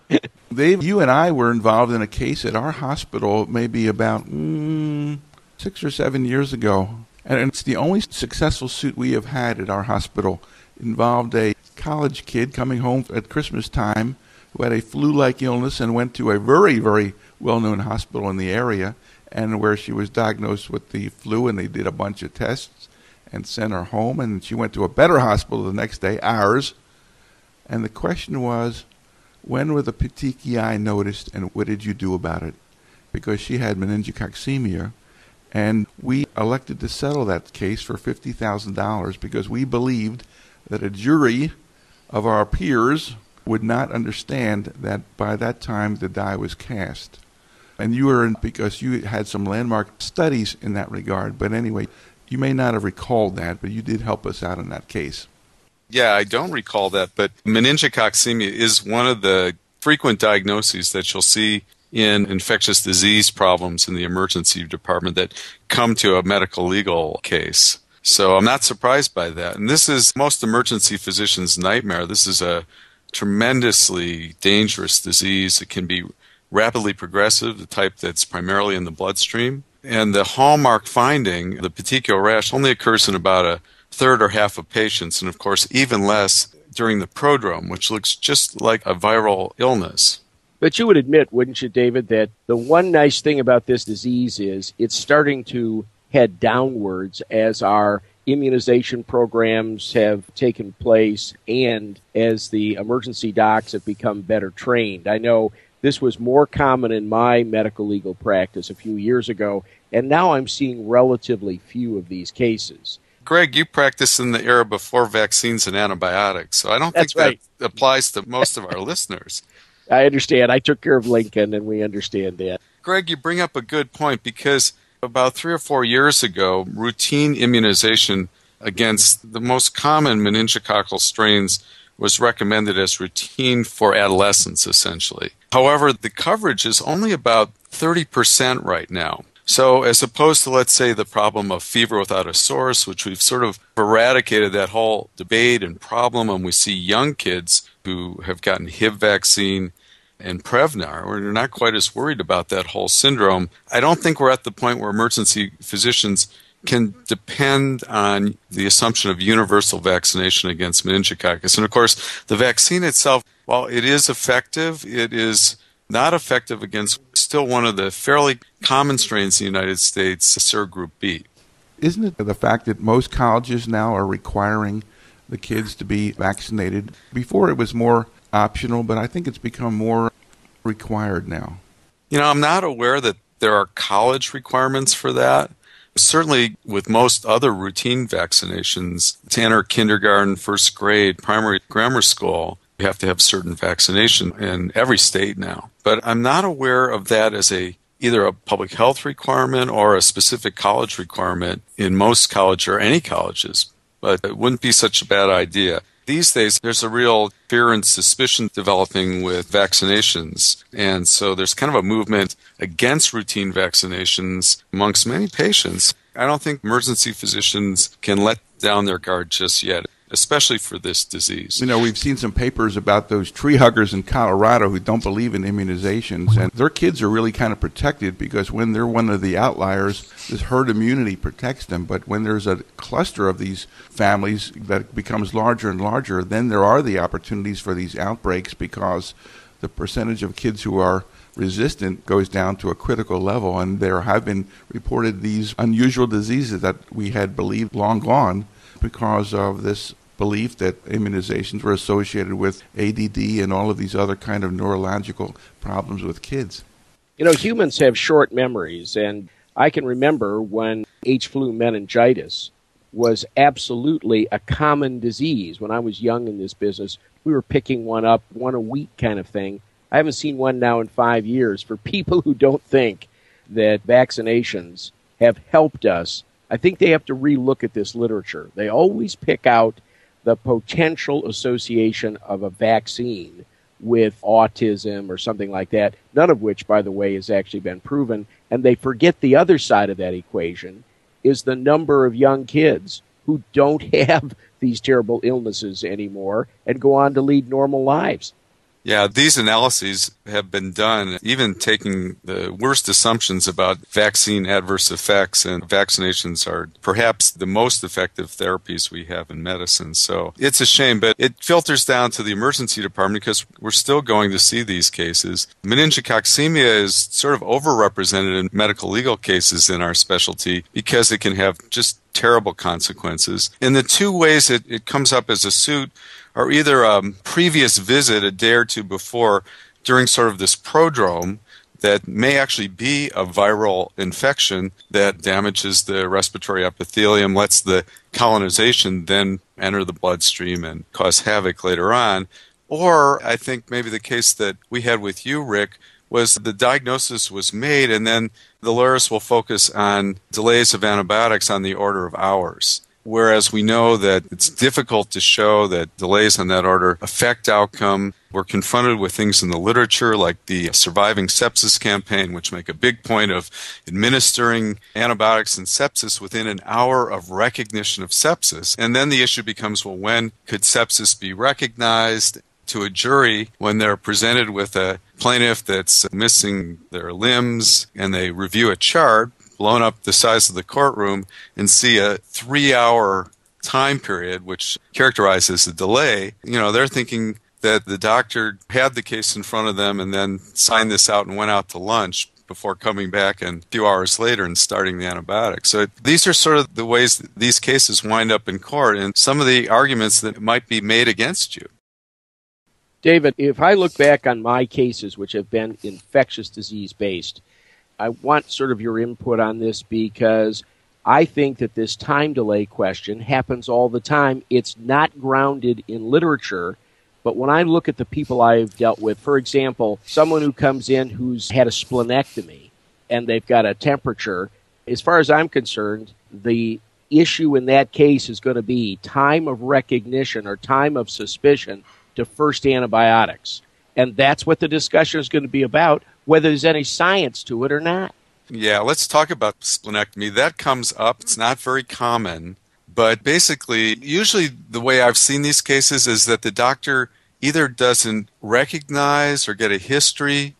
Dave, you and I were involved in a case at our hospital maybe about mm, six or seven years ago. And it's the only successful suit we have had at our hospital. It involved a college kid coming home at Christmas time who had a flu like illness and went to a very, very well known hospital in the area and where she was diagnosed with the flu and they did a bunch of tests and sent her home and she went to a better hospital the next day, ours. And the question was, when were the petechiae noticed and what did you do about it? Because she had meningococcemia and we elected to settle that case for $50,000 because we believed that a jury of our peers would not understand that by that time the die was cast. And you were in because you had some landmark studies in that regard. But anyway, you may not have recalled that, but you did help us out in that case. Yeah, I don't recall that, but meningococcemia is one of the frequent diagnoses that you'll see in infectious disease problems in the emergency department that come to a medical legal case. So I'm not surprised by that. And this is most emergency physicians' nightmare. This is a tremendously dangerous disease. It can be rapidly progressive, the type that's primarily in the bloodstream. And the hallmark finding, the petechial rash, only occurs in about a third or half of patients, and of course, even less during the prodrome, which looks just like a viral illness. But you would admit, wouldn't you, David, that the one nice thing about this disease is it's starting to head downwards as our immunization programs have taken place and as the emergency docs have become better trained. I know this was more common in my medical legal practice a few years ago, and now I'm seeing relatively few of these cases. Greg, you practiced in the era before vaccines and antibiotics, so I don't That's think right. that applies to most of our listeners. I understand. I took care of Lincoln, and we understand that. Greg, you bring up a good point because about three or four years ago, routine immunization against the most common meningococcal strains was recommended as routine for adolescents, essentially. However, the coverage is only about 30% right now. So, as opposed to, let's say, the problem of fever without a source, which we've sort of eradicated that whole debate and problem, and we see young kids who have gotten Hib vaccine and Prevnar, we're not quite as worried about that whole syndrome. I don't think we're at the point where emergency physicians can depend on the assumption of universal vaccination against meningococcus. And of course, the vaccine itself, while it is effective, it is not effective against still one of the fairly common strains in the United States, Serogroup B. Isn't it the fact that most colleges now are requiring the kids to be vaccinated? Before it was more optional, but I think it's become more required now. You know, I'm not aware that there are college requirements for that. Certainly, with most other routine vaccinations, to enter kindergarten, first grade, primary grammar school, you have to have certain vaccination in every state now. But I'm not aware of that as a either a public health requirement or a specific college requirement in most college or any colleges. But it wouldn't be such a bad idea. These days, there's a real fear and suspicion developing with vaccinations. And so there's kind of a movement against routine vaccinations amongst many patients. I don't think emergency physicians can let down their guard just yet especially for this disease. You know, we've seen some papers about those tree huggers in Colorado who don't believe in immunizations, and their kids are really kind of protected because when they're one of the outliers, this herd immunity protects them. But when there's a cluster of these families that becomes larger and larger, then there are the opportunities for these outbreaks because the percentage of kids who are resistant goes down to a critical level, and there have been reported these unusual diseases that we had believed long gone because of this belief that immunizations were associated with ADD and all of these other kind of neurological problems with kids. You know, humans have short memories, and I can remember when H flu meningitis was absolutely a common disease. When I was young in this business, we were picking one up, one a week kind of thing. I haven't seen one now in five years. For people who don't think that vaccinations have helped us I think they have to relook at this literature. They always pick out the potential association of a vaccine with autism or something like that, none of which, by the way, has actually been proven. And they forget the other side of that equation is the number of young kids who don't have these terrible illnesses anymore and go on to lead normal lives. Yeah, these analyses have been done, even taking the worst assumptions about vaccine adverse effects, and vaccinations are perhaps the most effective therapies we have in medicine. So it's a shame, but it filters down to the emergency department because we're still going to see these cases. Meningococcemia is sort of overrepresented in medical legal cases in our specialty because it can have just terrible consequences. In the two ways it, it comes up as a suit or either a previous visit a day or two before during sort of this prodrome that may actually be a viral infection that damages the respiratory epithelium, lets the colonization then enter the bloodstream and cause havoc later on. Or I think maybe the case that we had with you, Rick, was the diagnosis was made and then the lawyers will focus on delays of antibiotics on the order of hours whereas we know that it's difficult to show that delays on that order affect outcome. We're confronted with things in the literature like the Surviving Sepsis campaign, which make a big point of administering antibiotics and sepsis within an hour of recognition of sepsis. And then the issue becomes well, when could sepsis be recognized? To a jury, when they're presented with a plaintiff that's missing their limbs and they review a chart, blown up the size of the courtroom and see a three hour time period, which characterizes the delay, you know, they're thinking that the doctor had the case in front of them and then signed this out and went out to lunch before coming back and a few hours later and starting the antibiotic. So these are sort of the ways these cases wind up in court and some of the arguments that might be made against you. David, if I look back on my cases, which have been infectious disease based, I want sort of your input on this because I think that this time delay question happens all the time. It's not grounded in literature. But when I look at the people I've dealt with, for example, someone who comes in who's had a splenectomy and they've got a temperature, as far as I'm concerned, the issue in that case is going to be time of recognition or time of suspicion to first antibiotics. And that's what the discussion is going to be about, whether there's any science to it or not. Yeah, let's talk about splenectomy. That comes up. It's not very common, but basically, usually the way I've seen these cases is that the doctor either doesn't recognize or get a history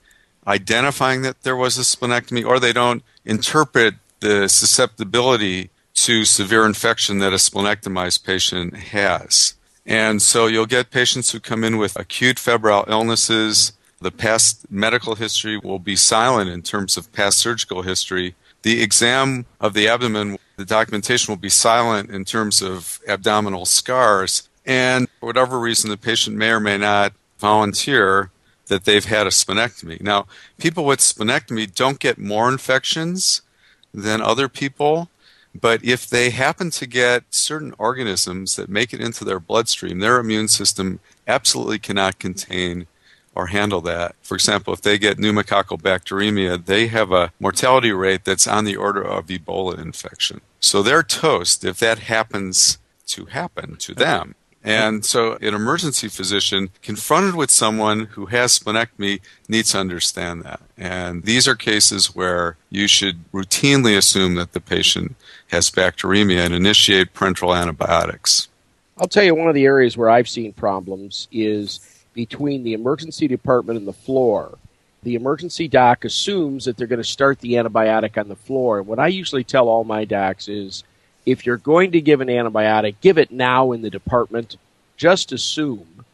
identifying that there was a splenectomy, or they don't interpret the susceptibility to severe infection that a splenectomized patient has. And so you'll get patients who come in with acute febrile illnesses. The past medical history will be silent in terms of past surgical history. The exam of the abdomen, the documentation will be silent in terms of abdominal scars. And for whatever reason, the patient may or may not volunteer that they've had a splenectomy. Now, people with splenectomy don't get more infections than other people, but if they happen to get certain organisms that make it into their bloodstream, their immune system absolutely cannot contain or handle that. For example, if they get pneumococcal bacteremia, they have a mortality rate that's on the order of Ebola infection. So they're toast if that happens to happen to them. And so an emergency physician confronted with someone who has splenectomy needs to understand that. And these are cases where you should routinely assume that the patient has bacteremia and initiate parenteral antibiotics. I'll tell you one of the areas where I've seen problems is between the emergency department and the floor. The emergency doc assumes that they're going to start the antibiotic on the floor. And What I usually tell all my docs is if you're going to give an antibiotic, give it now in the department. Just assume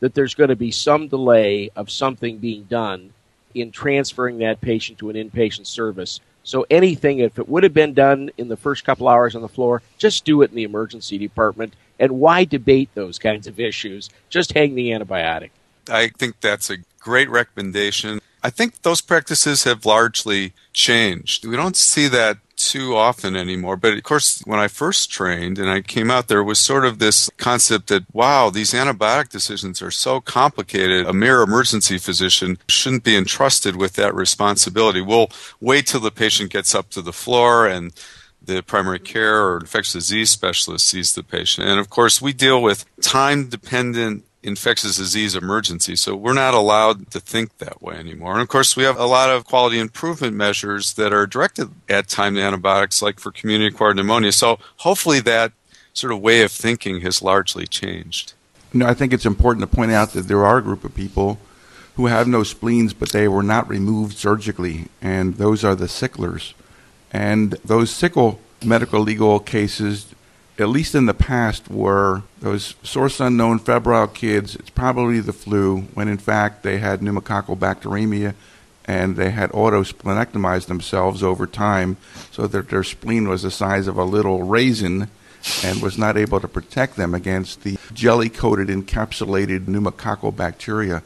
that there's going to be some delay of something being done in transferring that patient to an inpatient service. So anything, if it would have been done in the first couple hours on the floor, just do it in the emergency department. And why debate those kinds of issues? Just hang the antibiotic. I think that's a great recommendation. I think those practices have largely changed. We don't see that too often anymore. But of course, when I first trained and I came out, there was sort of this concept that, wow, these antibiotic decisions are so complicated. A mere emergency physician shouldn't be entrusted with that responsibility. We'll wait till the patient gets up to the floor and the primary care or infectious disease specialist sees the patient. And of course, we deal with time dependent infectious disease emergency. So we're not allowed to think that way anymore. And of course, we have a lot of quality improvement measures that are directed at timed antibiotics, like for community acquired pneumonia. So hopefully that sort of way of thinking has largely changed. You know, I think it's important to point out that there are a group of people who have no spleens, but they were not removed surgically, and those are the sicklers. And those sickle medical legal cases at least in the past, were those source unknown febrile kids. It's probably the flu, when in fact they had pneumococcal bacteremia and they had autosplenectomized themselves over time so that their spleen was the size of a little raisin and was not able to protect them against the jelly coated encapsulated pneumococcal bacteria.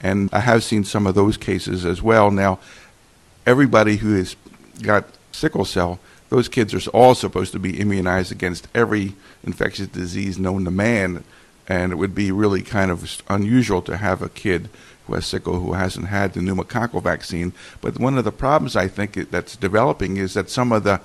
And I have seen some of those cases as well. Now, everybody who has got sickle cell those kids are all supposed to be immunized against every infectious disease known to man. And it would be really kind of unusual to have a kid who has sickle who hasn't had the pneumococcal vaccine. But one of the problems I think that's developing is that some of the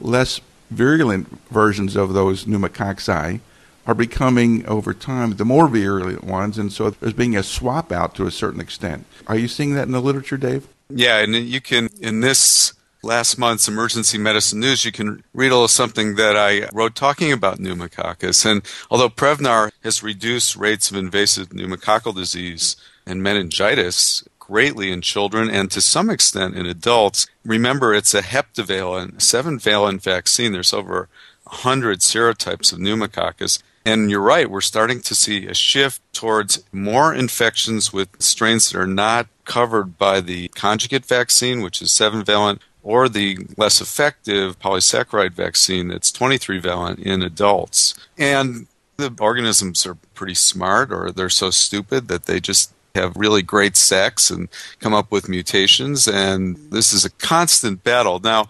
less virulent versions of those pneumococci are becoming over time the more virulent ones, and so there's being a swap out to a certain extent. Are you seeing that in the literature, Dave? Yeah, and you can in this last month's emergency medicine news, you can read a little something that I wrote talking about pneumococcus. And although Prevnar has reduced rates of invasive pneumococcal disease and meningitis greatly in children and to some extent in adults, remember it's a heptavalent, seven valent vaccine. There's over 100 serotypes of pneumococcus. And you're right, we're starting to see a shift towards more infections with strains that are not covered by the conjugate vaccine, which is seven valent, or the less effective polysaccharide vaccine that's 23 valent in adults. And the organisms are pretty smart, or they're so stupid that they just have really great sex and come up with mutations. And this is a constant battle. Now,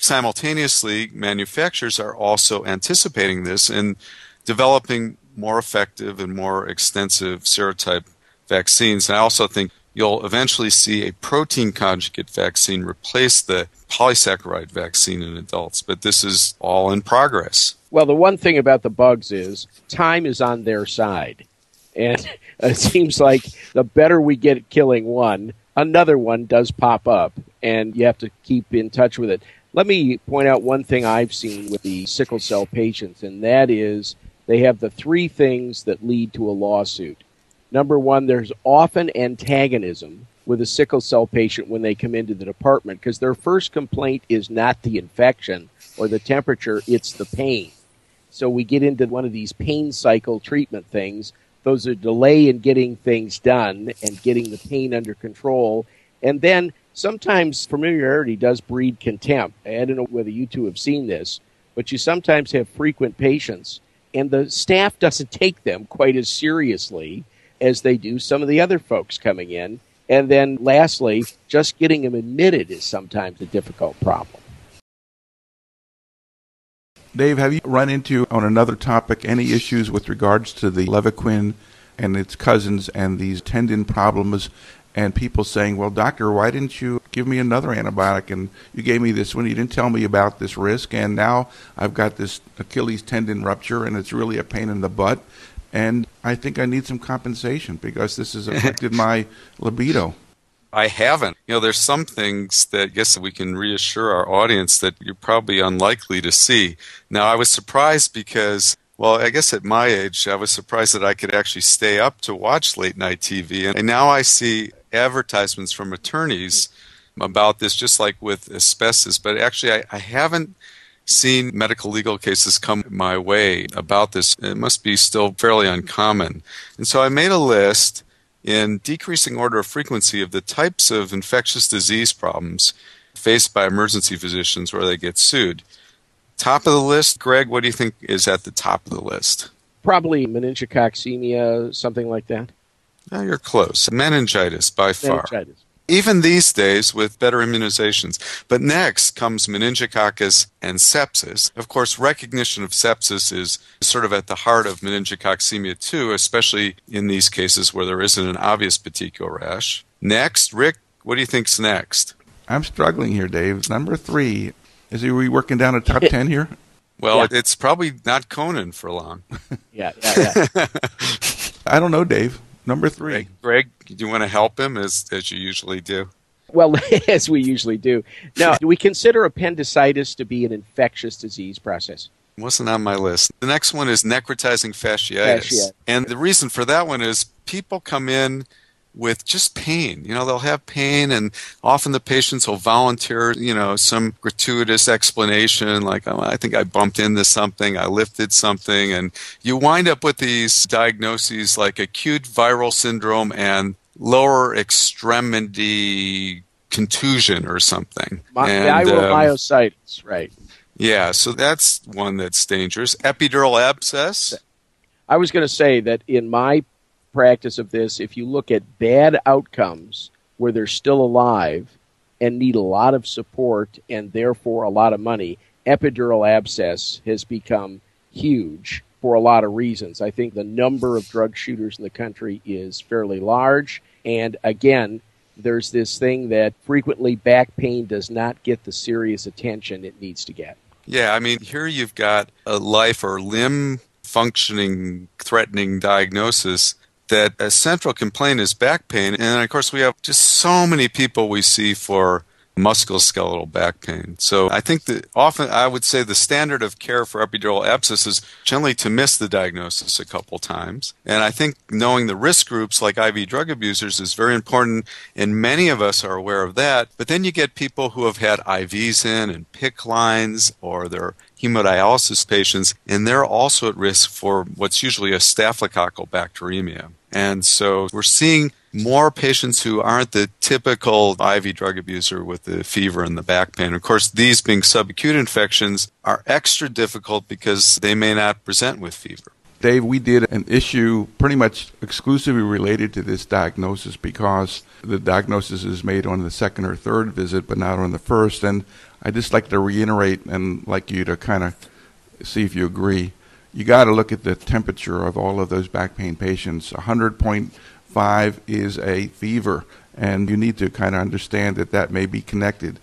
simultaneously, manufacturers are also anticipating this and developing more effective and more extensive serotype vaccines. And I also think you'll eventually see a protein conjugate vaccine replace the polysaccharide vaccine in adults. But this is all in progress. Well, the one thing about the bugs is time is on their side. And it seems like the better we get at killing one, another one does pop up, and you have to keep in touch with it. Let me point out one thing I've seen with the sickle cell patients, and that is they have the three things that lead to a lawsuit. Number one, there's often antagonism with a sickle cell patient when they come into the department because their first complaint is not the infection or the temperature, it's the pain. So we get into one of these pain cycle treatment things. Those are delay in getting things done and getting the pain under control. And then sometimes familiarity does breed contempt. I don't know whether you two have seen this, but you sometimes have frequent patients and the staff doesn't take them quite as seriously as they do some of the other folks coming in. And then lastly, just getting them admitted is sometimes a difficult problem. Dave, have you run into on another topic any issues with regards to the Levaquin and its cousins and these tendon problems and people saying, "Well, doctor, why didn't you give me another antibiotic and you gave me this one? You didn't tell me about this risk, and now I've got this Achilles tendon rupture, and it's really a pain in the butt, and I think I need some compensation because this has affected my libido." I haven't. You know, there's some things that I guess we can reassure our audience that you're probably unlikely to see. Now, I was surprised because well, I guess at my age, I was surprised that I could actually stay up to watch late night TV. And now I see advertisements from attorneys about this, just like with asbestos. But actually, I, I haven't seen medical legal cases come my way about this. It must be still fairly uncommon. And so I made a list in decreasing order of frequency of the types of infectious disease problems faced by emergency physicians where they get sued. Top of the list, Greg, what do you think is at the top of the list? Probably meningococcemia, something like that. No, you're close. Meningitis by far. Meningitis. Even these days with better immunizations. But next comes meningococcus and sepsis. Of course, recognition of sepsis is sort of at the heart of meningococcemia too, especially in these cases where there isn't an obvious petechial rash. Next, Rick, what do you think's next? I'm struggling here, Dave. Number three. Is he we working down a top ten here? Well, yeah. it's probably not Conan for long. yeah, yeah, yeah. I don't know, Dave. Number three. Greg, Greg, do you want to help him as as you usually do? Well, as we usually do. Now, do we consider appendicitis to be an infectious disease process? Wasn't on my list. The next one is necrotizing fasciitis. Fasciitis. And the reason for that one is people come in with just pain. You know, they'll have pain, and often the patients will volunteer, you know, some gratuitous explanation like, oh, I think I bumped into something, I lifted something, and you wind up with these diagnoses like acute viral syndrome and lower extremity contusion or something. My, and, um, myositis, right. Yeah, so that's one that's dangerous. Epidural abscess. I was going to say that in my practice of this, if you look at bad outcomes where they're still alive and need a lot of support and therefore a lot of money, epidural abscess has become huge for a lot of reasons. I think the number of drug shooters in the country is fairly large. And again, there's this thing that frequently back pain does not get the serious attention it needs to get. Yeah, I mean, here you've got a life or limb functioning threatening diagnosis that a central complaint is back pain. And of course, we have just so many people we see for musculoskeletal back pain. So I think that often I would say the standard of care for epidural abscess is generally to miss the diagnosis a couple times. And I think knowing the risk groups like IV drug abusers is very important, and many of us are aware of that. But then you get people who have had IVs in and PICC lines or they're hemodialysis patients, and they're also at risk for what's usually a staphylococcal bacteremia. And so we're seeing more patients who aren't the typical IV drug abuser with the fever and the back pain. Of course, these being subacute infections are extra difficult because they may not present with fever. Dave, we did an issue pretty much exclusively related to this diagnosis because the diagnosis is made on the second or third visit, but not on the first. And I just like to reiterate and like you to kind of see if you agree you got to look at the temperature of all of those back pain patients. 100.5 is a fever, And you need to kind of understand that that may be connected.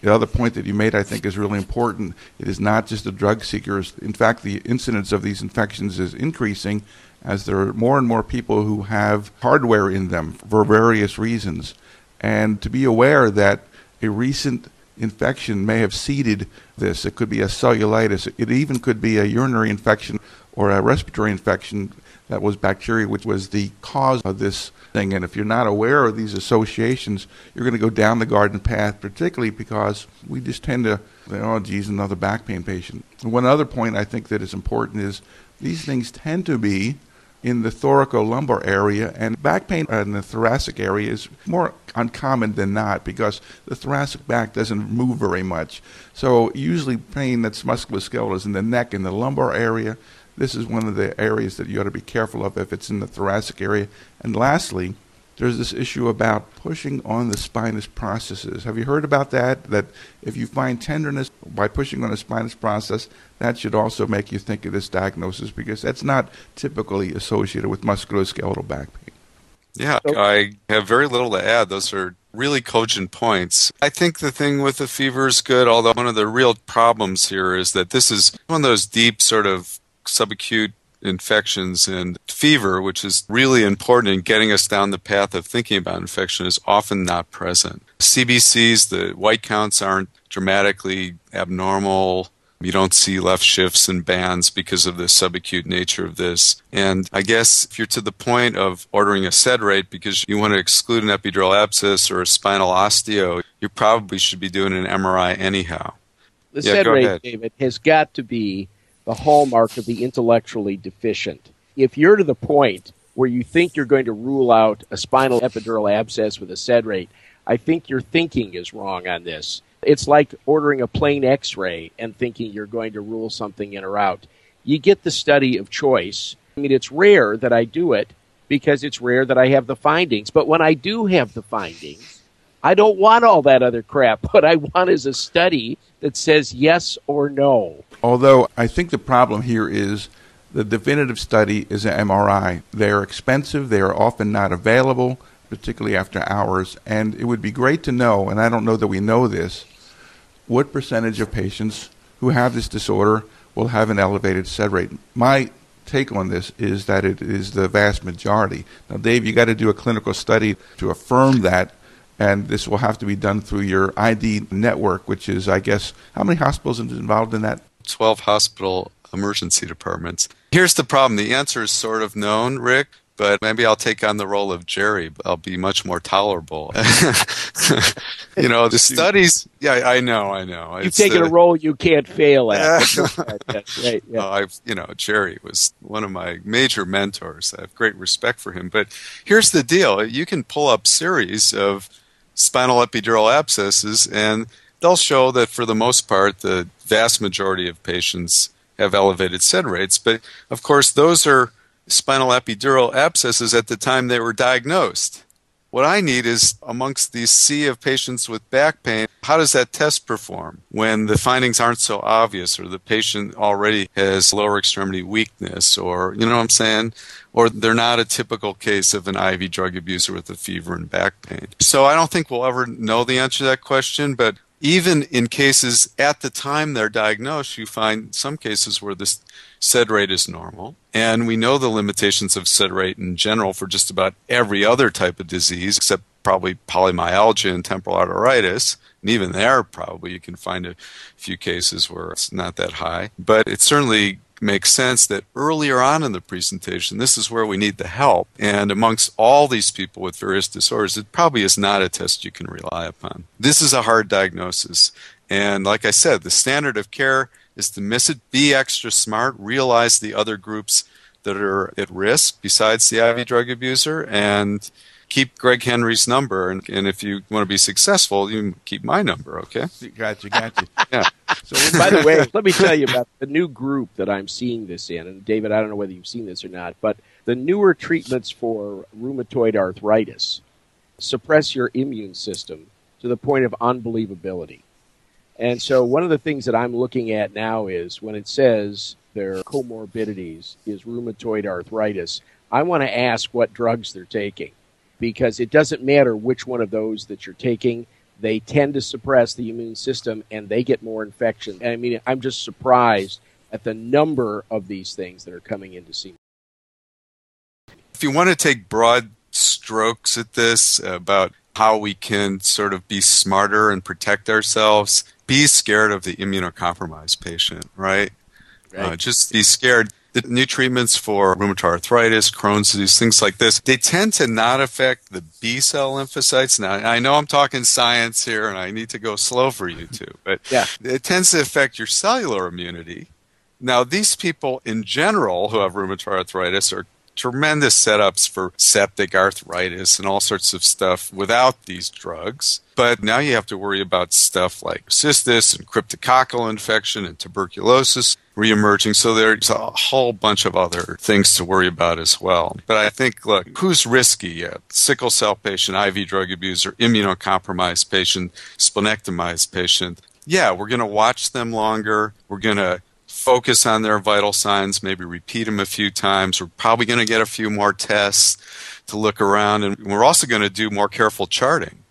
The other point that you made, I think, is really important. It is not just the drug seekers. In fact, the incidence of these infections is increasing as there are more and more people who have hardware in them for various reasons. And to be aware that a recent infection may have seeded this. It could be a cellulitis. It even could be a urinary infection or a respiratory infection that was bacteria, which was the cause of this thing. And if you're not aware of these associations, you're going to go down the garden path, particularly because we just tend to, oh, geez, another back pain patient. One other point I think that is important is these things tend to be in the thoracolumbar area, and back pain in the thoracic area is more uncommon than not because the thoracic back doesn't move very much. So usually pain that's musculoskeletal is in the neck and the lumbar area. This is one of the areas that you ought to be careful of if it's in the thoracic area. And lastly, there's this issue about pushing on the spinous processes. Have you heard about that? That if you find tenderness by pushing on a spinous process, that should also make you think of this diagnosis because that's not typically associated with musculoskeletal back pain. Yeah, I have very little to add. Those are really cogent points. I think the thing with the fever is good, although one of the real problems here is that this is one of those deep sort of subacute infections and fever, which is really important in getting us down the path of thinking about infection, is often not present. CBCs, the white counts aren't dramatically abnormal. You don't see left shifts and bands because of the subacute nature of this. And I guess if you're to the point of ordering a sed rate because you want to exclude an epidural abscess or a spinal osteo, you probably should be doing an MRI anyhow. The yeah, sed rate, ahead. David, has got to be the hallmark of the intellectually deficient. If you're to the point where you think you're going to rule out a spinal epidural abscess with a sed rate, I think your thinking is wrong on this. It's like ordering a plain x ray and thinking you're going to rule something in or out. You get the study of choice. I mean, it's rare that I do it because it's rare that I have the findings. But when I do have the findings, I don't want all that other crap. What I want is a study that says yes or no. Although I think the problem here is the definitive study is an MRI. They're expensive, they are often not available, particularly after hours, and it would be great to know, and I don't know that we know this, what percentage of patients who have this disorder will have an elevated sed rate. My take on this is that it is the vast majority. Now, Dave, you got to do a clinical study to affirm that and this will have to be done through your ID network, which is, I guess, how many hospitals are involved in that? 12 hospital emergency departments. Here's the problem the answer is sort of known, Rick, but maybe I'll take on the role of Jerry. I'll be much more tolerable. you know, the studies. Yeah, I know, I know. You've taken uh, a role you can't fail at. right, yeah. uh, I've, you know, Jerry was one of my major mentors. I have great respect for him. But here's the deal: you can pull up series of spinal epidural abscesses, and they'll show that for the most part, the vast majority of patients have elevated sed rates. But of course, those are spinal epidural abscesses at the time they were diagnosed. What I need is amongst these sea of patients with back pain, how does that test perform when the findings aren't so obvious or the patient already has lower extremity weakness or, you know what I'm saying? Or they're not a typical case of an IV drug abuser with a fever and back pain. So I don't think we'll ever know the answer to that question, but even in cases at the time they're diagnosed, you find some cases where this sed rate is normal. And we know the limitations of sed rate in general for just about every other type of disease, except probably polymyalgia and temporal arteritis. And even there, probably you can find a few cases where it's not that high. But it certainly makes sense that earlier on in the presentation, this is where we need the help. And amongst all these people with various disorders, it probably is not a test you can rely upon. This is a hard diagnosis. And like I said, the standard of care is to miss it, be extra smart, realize the other groups that are at risk besides the IV drug abuser, and keep Greg Henry's number, and, and if you want to be successful, you keep my number. Okay? Gotcha, gotcha. yeah. So, by the way, let me tell you about the new group that I'm seeing this in. And David, I don't know whether you've seen this or not, but the newer treatments for rheumatoid arthritis suppress your immune system to the point of unbelievability. And so, one of the things that I'm looking at now is when it says their comorbidities is rheumatoid arthritis, I want to ask what drugs they're taking because it doesn't matter which one of those that you're taking. They tend to suppress the immune system and they get more infection. And I mean, I'm just surprised at the number of these things that are coming in to see me. If you want to take broad strokes at this about how we can sort of be smarter and protect ourselves, be scared of the immunocompromised patient, right? right. Uh, just be scared. The new treatments for rheumatoid arthritis, Crohn's disease, things like this, they tend to not affect the B cell lymphocytes. Now, I know I'm talking science here and I need to go slow for you too, but yeah. it tends to affect your cellular immunity. Now, these people in general who have rheumatoid arthritis are tremendous setups for septic arthritis and all sorts of stuff without these drugs. But now you have to worry about stuff like cystis and cryptococcal infection and tuberculosis reemerging. So there's a whole bunch of other things to worry about as well. But I think, look, who's risky? A sickle cell patient, IV drug abuser, immunocompromised patient, splenectomized patient. Yeah, we're going to watch them longer. We're going to focus on their vital signs, maybe repeat them a few times. We're probably going to get a few more tests to look around. And we're also going to do more careful charting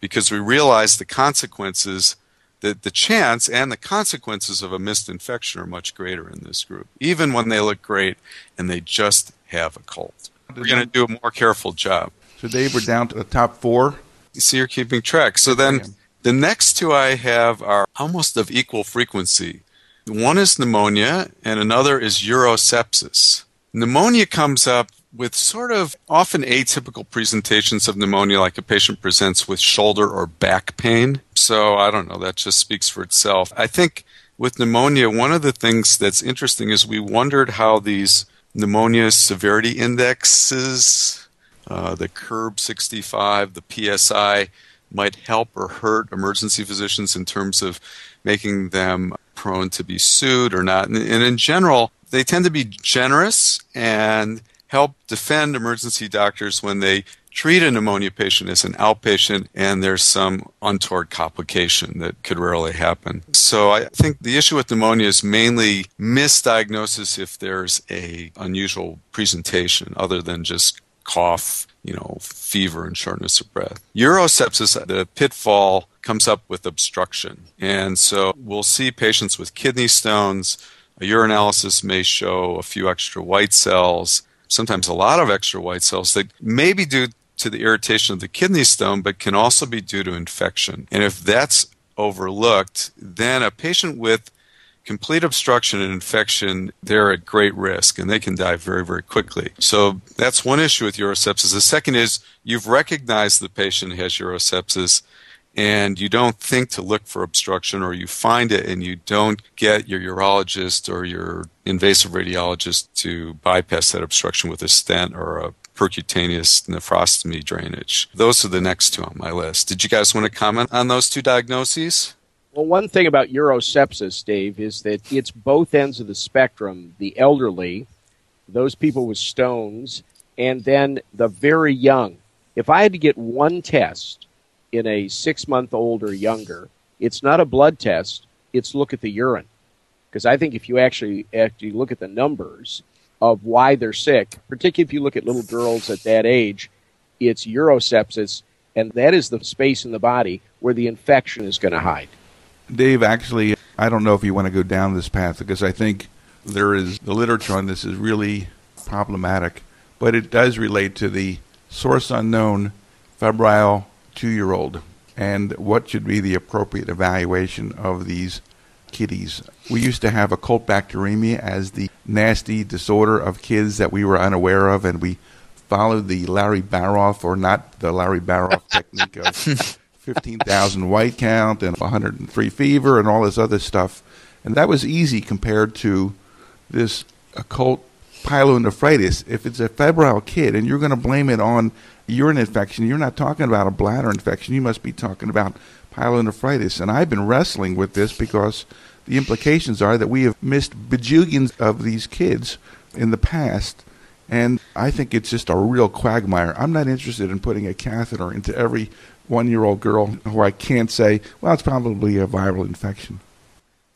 because we realize the consequences, the, the chance and the consequences of a missed infection are much greater in this group, even when they look great and they just have a cold. We're going to do a more careful job. So, Dave, we're down to the top four. You see, you're keeping track. So then the next two I have are almost of equal frequency. One is pneumonia, and another is urosepsis. Pneumonia comes up with sort of often atypical presentations of pneumonia, like a patient presents with shoulder or back pain. So I don't know, that just speaks for itself. I think with pneumonia, one of the things that's interesting is we wondered how these pneumonia severity indexes, uh, the CURB 65, the PSI, might help or hurt emergency physicians in terms of making them prone to be sued or not. And, and in general, they tend to be generous and help defend emergency doctors when they treat a pneumonia patient as an outpatient and there's some untoward complication that could rarely happen. So I think the issue with pneumonia is mainly misdiagnosis if there's a unusual presentation other than just cough, you know, fever and shortness of breath. Urosepsis, the pitfall comes up with obstruction. And so we'll see patients with kidney stones. A urinalysis may show a few extra white cells, sometimes a lot of extra white cells that may be due to the irritation of the kidney stone, but can also be due to infection. And if that's overlooked, then a patient with complete obstruction and infection, they're at great risk and they can die very, very quickly. So that's one issue with urosepsis. The second is you've recognized the patient has urosepsis and you don't think to look for obstruction or you find it and you don't get your urologist or your invasive radiologist to bypass that obstruction with a stent or a percutaneous nephrostomy drainage. Those are the next two on my list. Did you guys want to comment on those two diagnoses? Well, one thing about urosepsis, Dave, is that it's both ends of the spectrum the elderly, those people with stones, and then the very young. If I had to get one test in a six month old or younger, it's not a blood test, it's look at the urine. Because I think if you actually actually look at the numbers of why they're sick, particularly if you look at little girls at that age, it's urosepsis, and that is the space in the body where the infection is going to hide. Dave, actually, I don't know if you want to go down this path because I think there is the literature on this is really problematic, but it does relate to the source unknown febrile two year old and what should be the appropriate evaluation of these kitties. We used to have occult bacteremia as the nasty disorder of kids that we were unaware of, and we followed the Larry Baraff, or not the Larry Baraff technique of 15,000 white count and 103 fever and all this other stuff. And that was easy compared to this occult pyelonephritis. If it's a febrile kid and you're going to blame it on urine infection, you're not talking about a bladder infection. You must be talking about pyelonephritis. And I've been wrestling with this because the implications are that we have missed bajillions of these kids in the past. And I think it's just a real quagmire. I'm not interested in putting a catheter into every one year old girl who I can't say, well, it's probably a viral infection.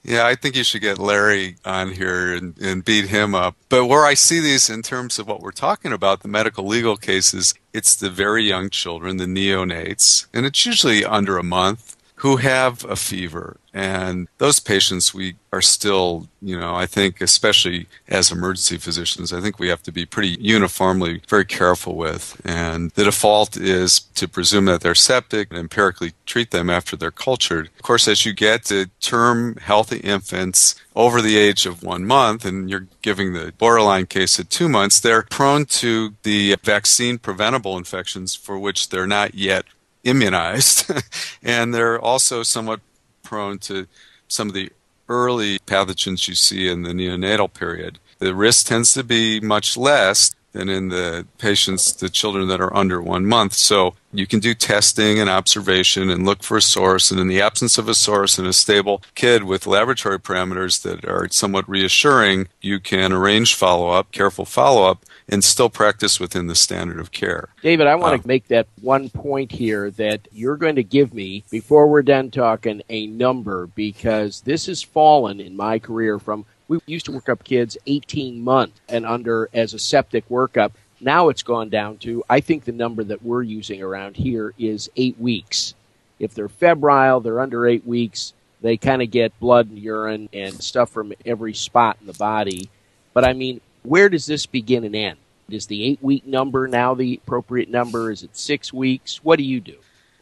Yeah, I think you should get Larry on here and, and beat him up. But where I see these in terms of what we're talking about, the medical legal cases, it's the very young children, the neonates, and it's usually under a month who have a fever. And those patients, we are still, you know, I think, especially as emergency physicians, I think we have to be pretty uniformly very careful with. And the default is to presume that they're septic and empirically treat them after they're cultured. Of course, as you get to term healthy infants over the age of one month, and you're giving the borderline case at two months, they're prone to the vaccine preventable infections for which they're not yet immunized, and they're also somewhat prone to some of the early pathogens you see in the neonatal period. The risk tends to be much less than in the patients, the children that are under one month. So you can do testing and observation and look for a source. And in the absence of a source and a stable kid with laboratory parameters that are somewhat reassuring, you can arrange follow up, careful follow up, and still practice within the standard of care. David, I want um, to make that one point here that you're going to give me before we're done talking a number because this has fallen in my career from we used to work up kids 18 months and under as a septic workup. Now it's gone down to, I think the number that we're using around here is eight weeks. If they're febrile, they're under eight weeks, they kind of get blood and urine and stuff from every spot in the body. But I mean, where does this begin and end? Is the eight week number now the appropriate number? Is it six weeks? What do you do?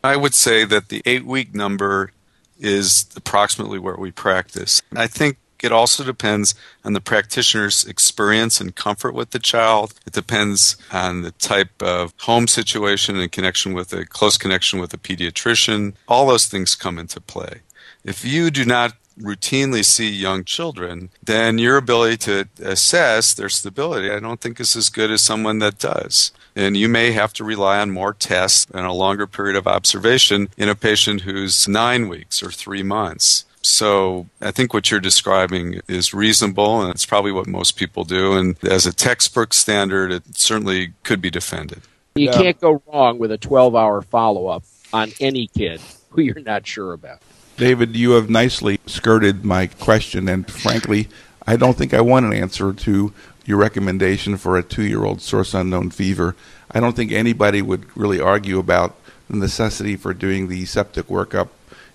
I would say that the eight week number is approximately where we practice. I think it also depends on the practitioner's experience and comfort with the child. It depends on the type of home situation and connection with a close connection with a pediatrician. All those things come into play. If you do not routinely see young children, then your ability to assess their stability, I don't think is as good as someone that does. And you may have to rely on more tests and a longer period of observation in a patient who's nine weeks or three months. So I think what you're describing is reasonable, and it's probably what most people do. And as a textbook standard, it certainly could be defended. You yeah. can't go wrong with a 12 hour follow up on any kid who you're not sure about. David, you have nicely skirted my question, and frankly, I don't think I want an answer to your recommendation for a two year old source unknown fever. I don't think anybody would really argue about the necessity for doing the septic workup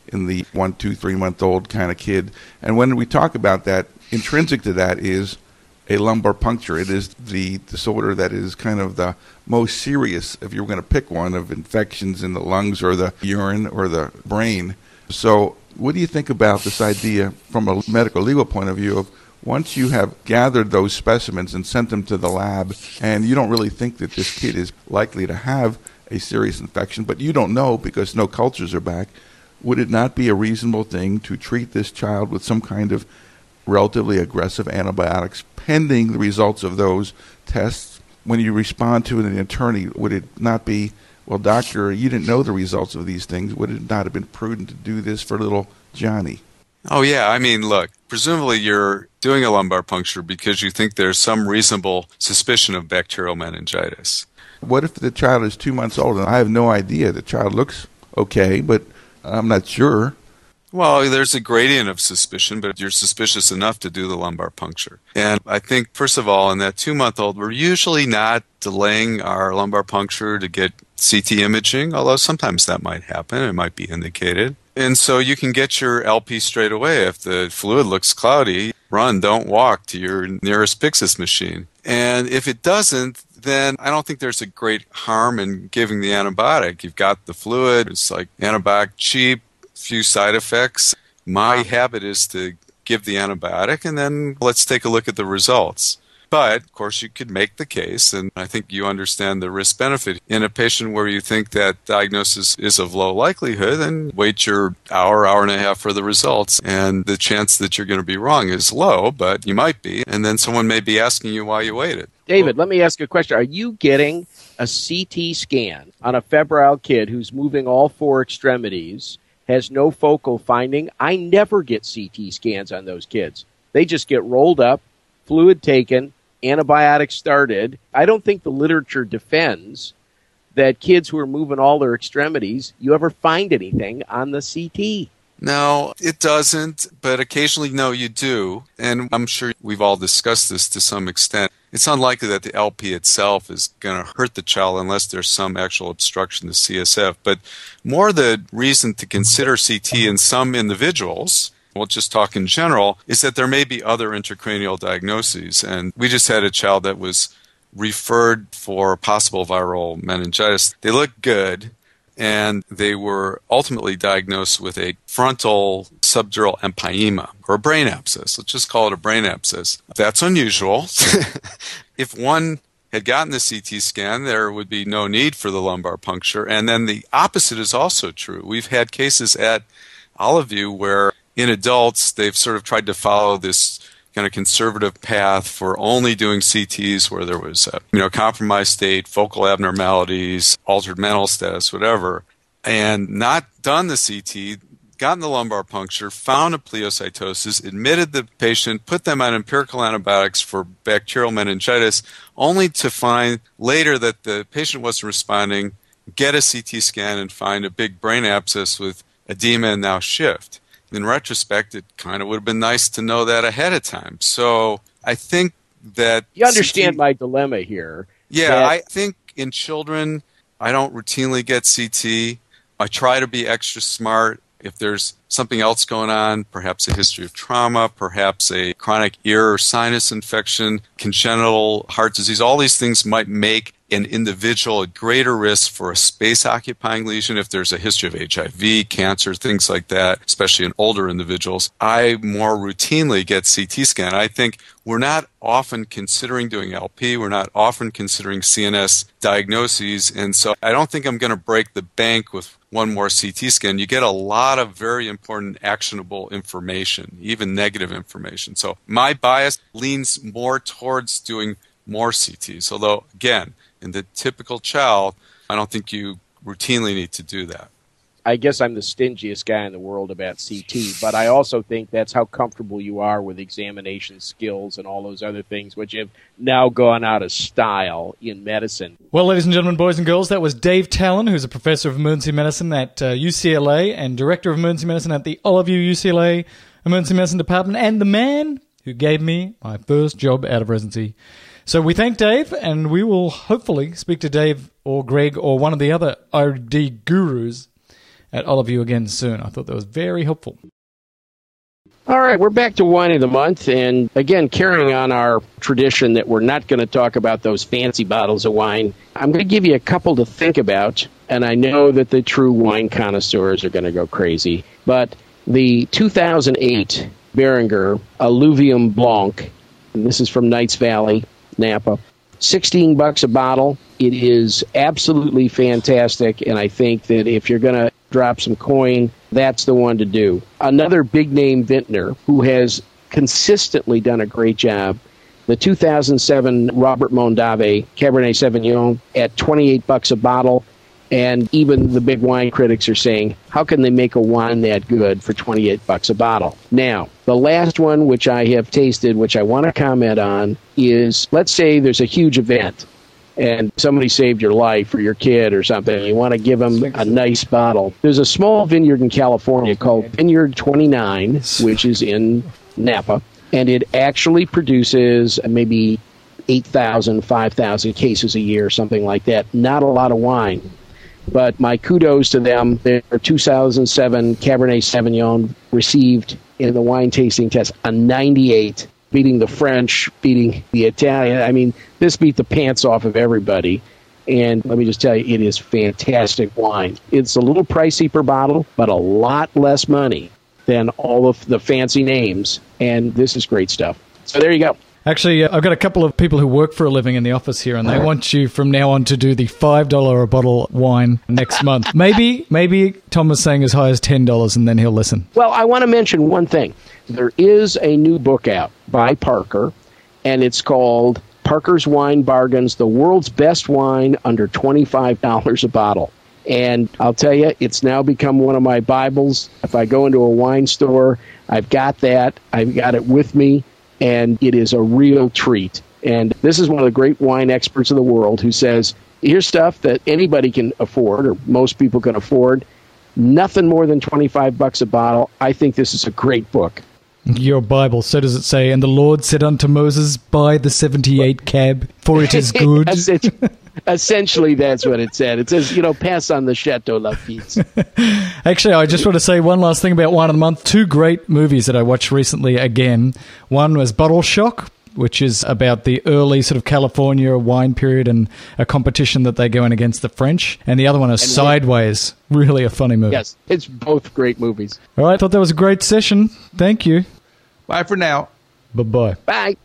in the one, two, three month old kind of kid. And when we talk about that, intrinsic to that is a lumbar puncture. It is the disorder that is kind of the most serious, if you're going to pick one, of infections in the lungs or the urine or the brain. So, what do you think about this idea from a medical legal point of view of once you have gathered those specimens and sent them to the lab, and you don't really think that this kid is likely to have a serious infection, but you don't know because no cultures are back, would it not be a reasonable thing to treat this child with some kind of relatively aggressive antibiotics pending the results of those tests? When you respond to an attorney, would it not be, well, doctor, you didn't know the results of these things. Would it not have been prudent to do this for little Johnny? Oh, yeah. I mean, look, presumably you're doing a lumbar puncture because you think there's some reasonable suspicion of bacterial meningitis. What if the child is two months old and I have no idea? The child looks okay, but I'm not sure. Well, there's a gradient of suspicion, but you're suspicious enough to do the lumbar puncture. And I think, first of all, in that two month old, we're usually not delaying our lumbar puncture to get CT imaging, although sometimes that might happen. It might be indicated. And so you can get your LP straight away. If the fluid looks cloudy, run, don't walk to your nearest Pyxis machine. And if it doesn't, then I don't think there's a great harm in giving the antibiotic. You've got the fluid, it's like antibiotic cheap, few side effects. My habit is to give the antibiotic and then let's take a look at the results. But of course, you could make the case, and I think you understand the risk benefit. In a patient where you think that diagnosis is of low likelihood, then wait your hour, hour and a half for the results. And the chance that you're going to be wrong is low, but you might be. And then someone may be asking you why you waited. David, let me ask you a question. Are you getting a CT scan on a febrile kid who's moving all four extremities, has no focal finding? I never get CT scans on those kids. They just get rolled up, fluid taken, antibiotics started. I don't think the literature defends that kids who are moving all their extremities, you ever find anything on the CT. No, it doesn't, but occasionally, no, you do. And I'm sure we've all discussed this to some extent. It's unlikely that the LP itself is going to hurt the child unless there's some actual obstruction to CSF. But more the reason to consider CT in some individuals we'll just talk in general, is that there may be other intracranial diagnoses. And we just had a child that was referred for possible viral meningitis. They looked good, and they were ultimately diagnosed with a frontal subdural empyema or a brain abscess. Let's just call it a brain abscess. That's unusual. if one had gotten the CT scan, there would be no need for the lumbar puncture. And then the opposite is also true. We've had cases at Olive View where in adults, they've sort of tried to follow this kind of conservative path for only doing CTs where there was a, you know compromised state, focal abnormalities, altered mental status, whatever, and not done the CT, gotten the lumbar puncture, found a pleocytosis, admitted the patient, put them on empirical antibiotics for bacterial meningitis, only to find later that the patient wasn't responding, get a CT scan and find a big brain abscess with edema and now shift in retrospect, it kind of would have been nice to know that ahead of time. So I think that you understand CT, my dilemma here. Yeah, I think in children, I don't routinely get CT. I try to be extra smart. If there's something else going on, perhaps a history of trauma, perhaps a chronic ear or sinus infection, congenital heart disease, all these things might make an individual at greater risk for a space occupying lesion if there's a history of HIV, cancer, things like that, especially in older individuals. I more routinely get CT scan. I think we're not often considering doing LP. We're not often considering CNS diagnoses. And so I don't think I'm going to break the bank with one more CT scan. You get a lot of very important actionable information, even negative information. So my bias leans more towards doing more CTs. Although, again, in the typical child, I don't think you routinely need to do that. I guess I'm the stingiest guy in the world about CT, but I also think that's how comfortable you are with examination skills and all those other things, which have now gone out of style in medicine. Well, ladies and gentlemen, boys and girls, that was Dave Talan, who's a professor of emergency medicine at uh, UCLA and director of emergency medicine at the Olive View UCLA Emergency Medicine Department, and the man who gave me my first job out of residency. So we thank Dave, and we will hopefully speak to Dave or Greg or one of the other OD gurus at Olive View again soon. I thought that was very helpful. All right, we're back to wine of the month, and again, carrying on our tradition that we're not going to talk about those fancy bottles of wine. I'm going to give you a couple to think about, and I know that the true wine connoisseurs are going to go crazy, but the 2008 Beringer Alluvium Blanc, this is from Knights Valley, Napa. 16 bucks a bottle. It is absolutely fantastic, and I think that if you're going to drop some coin, that's the one to do. Another big name vintner who has consistently done a great job. The 2007 Robert Mondavi Cabernet Sauvignon at 28 bucks a bottle and even the big wine critics are saying, how can they make a wine that good for 28 bucks a bottle? Now, the last one which I have tasted, which I want to comment on, is let's say there's a huge event and somebody saved your life or your kid or something. You want to give them a nice bottle. There's a small vineyard in California called Vineyard 29, which is in Napa, and it actually produces maybe 8,000, 5,000 cases a year, something like that. Not a lot of wine. But my kudos to them. Their 2007 Cabernet Sauvignon received in the wine tasting test a 98, beating the French, beating the Italian. I mean, this beat the pants off of everybody. And let me just tell you, it is fantastic wine. It's a little pricey per bottle, but a lot less money than all of the fancy names. And this is great stuff. So there you go. Actually, uh, I've got a couple of people who work for a living in the office here, and they want you from now on to do the five dollar a bottle wine next month. maybe, maybe Tom was saying as high as ten dollars, and then he'll listen. Well, I want to mention one thing. There is a new book out by Parker, and it's called Parker's Wine Bargains: The World's Best Wine Under Twenty Five Dollars a Bottle. And I'll tell you, it's now become one of my Bibles. If I go into a wine store, I've got that. I've got it with me and it is a real treat. And this is one of the great wine experts of the world who says, here's stuff that anybody can afford, or most people can afford, Nothing more than 25 bucks a bottle. I think this is a great book. Your Bible, so does it say, and the Lord said unto Moses, Buy the 78 cab, for it is good. Essentially, that's what it said. It says, you know, pass on the Chateau Lafite. Actually, I just want to say one last thing about Wine of the Month. Two great movies that I watched recently again. One was Bottle Shock, which is about the early sort of California wine period and a competition that they go in against the French. And the other one is And we- Sideways. Really a funny movie. yes, it's both great movies. All right, I thought that was a great session. Thank you. Bye for now. Bye bye. Bye.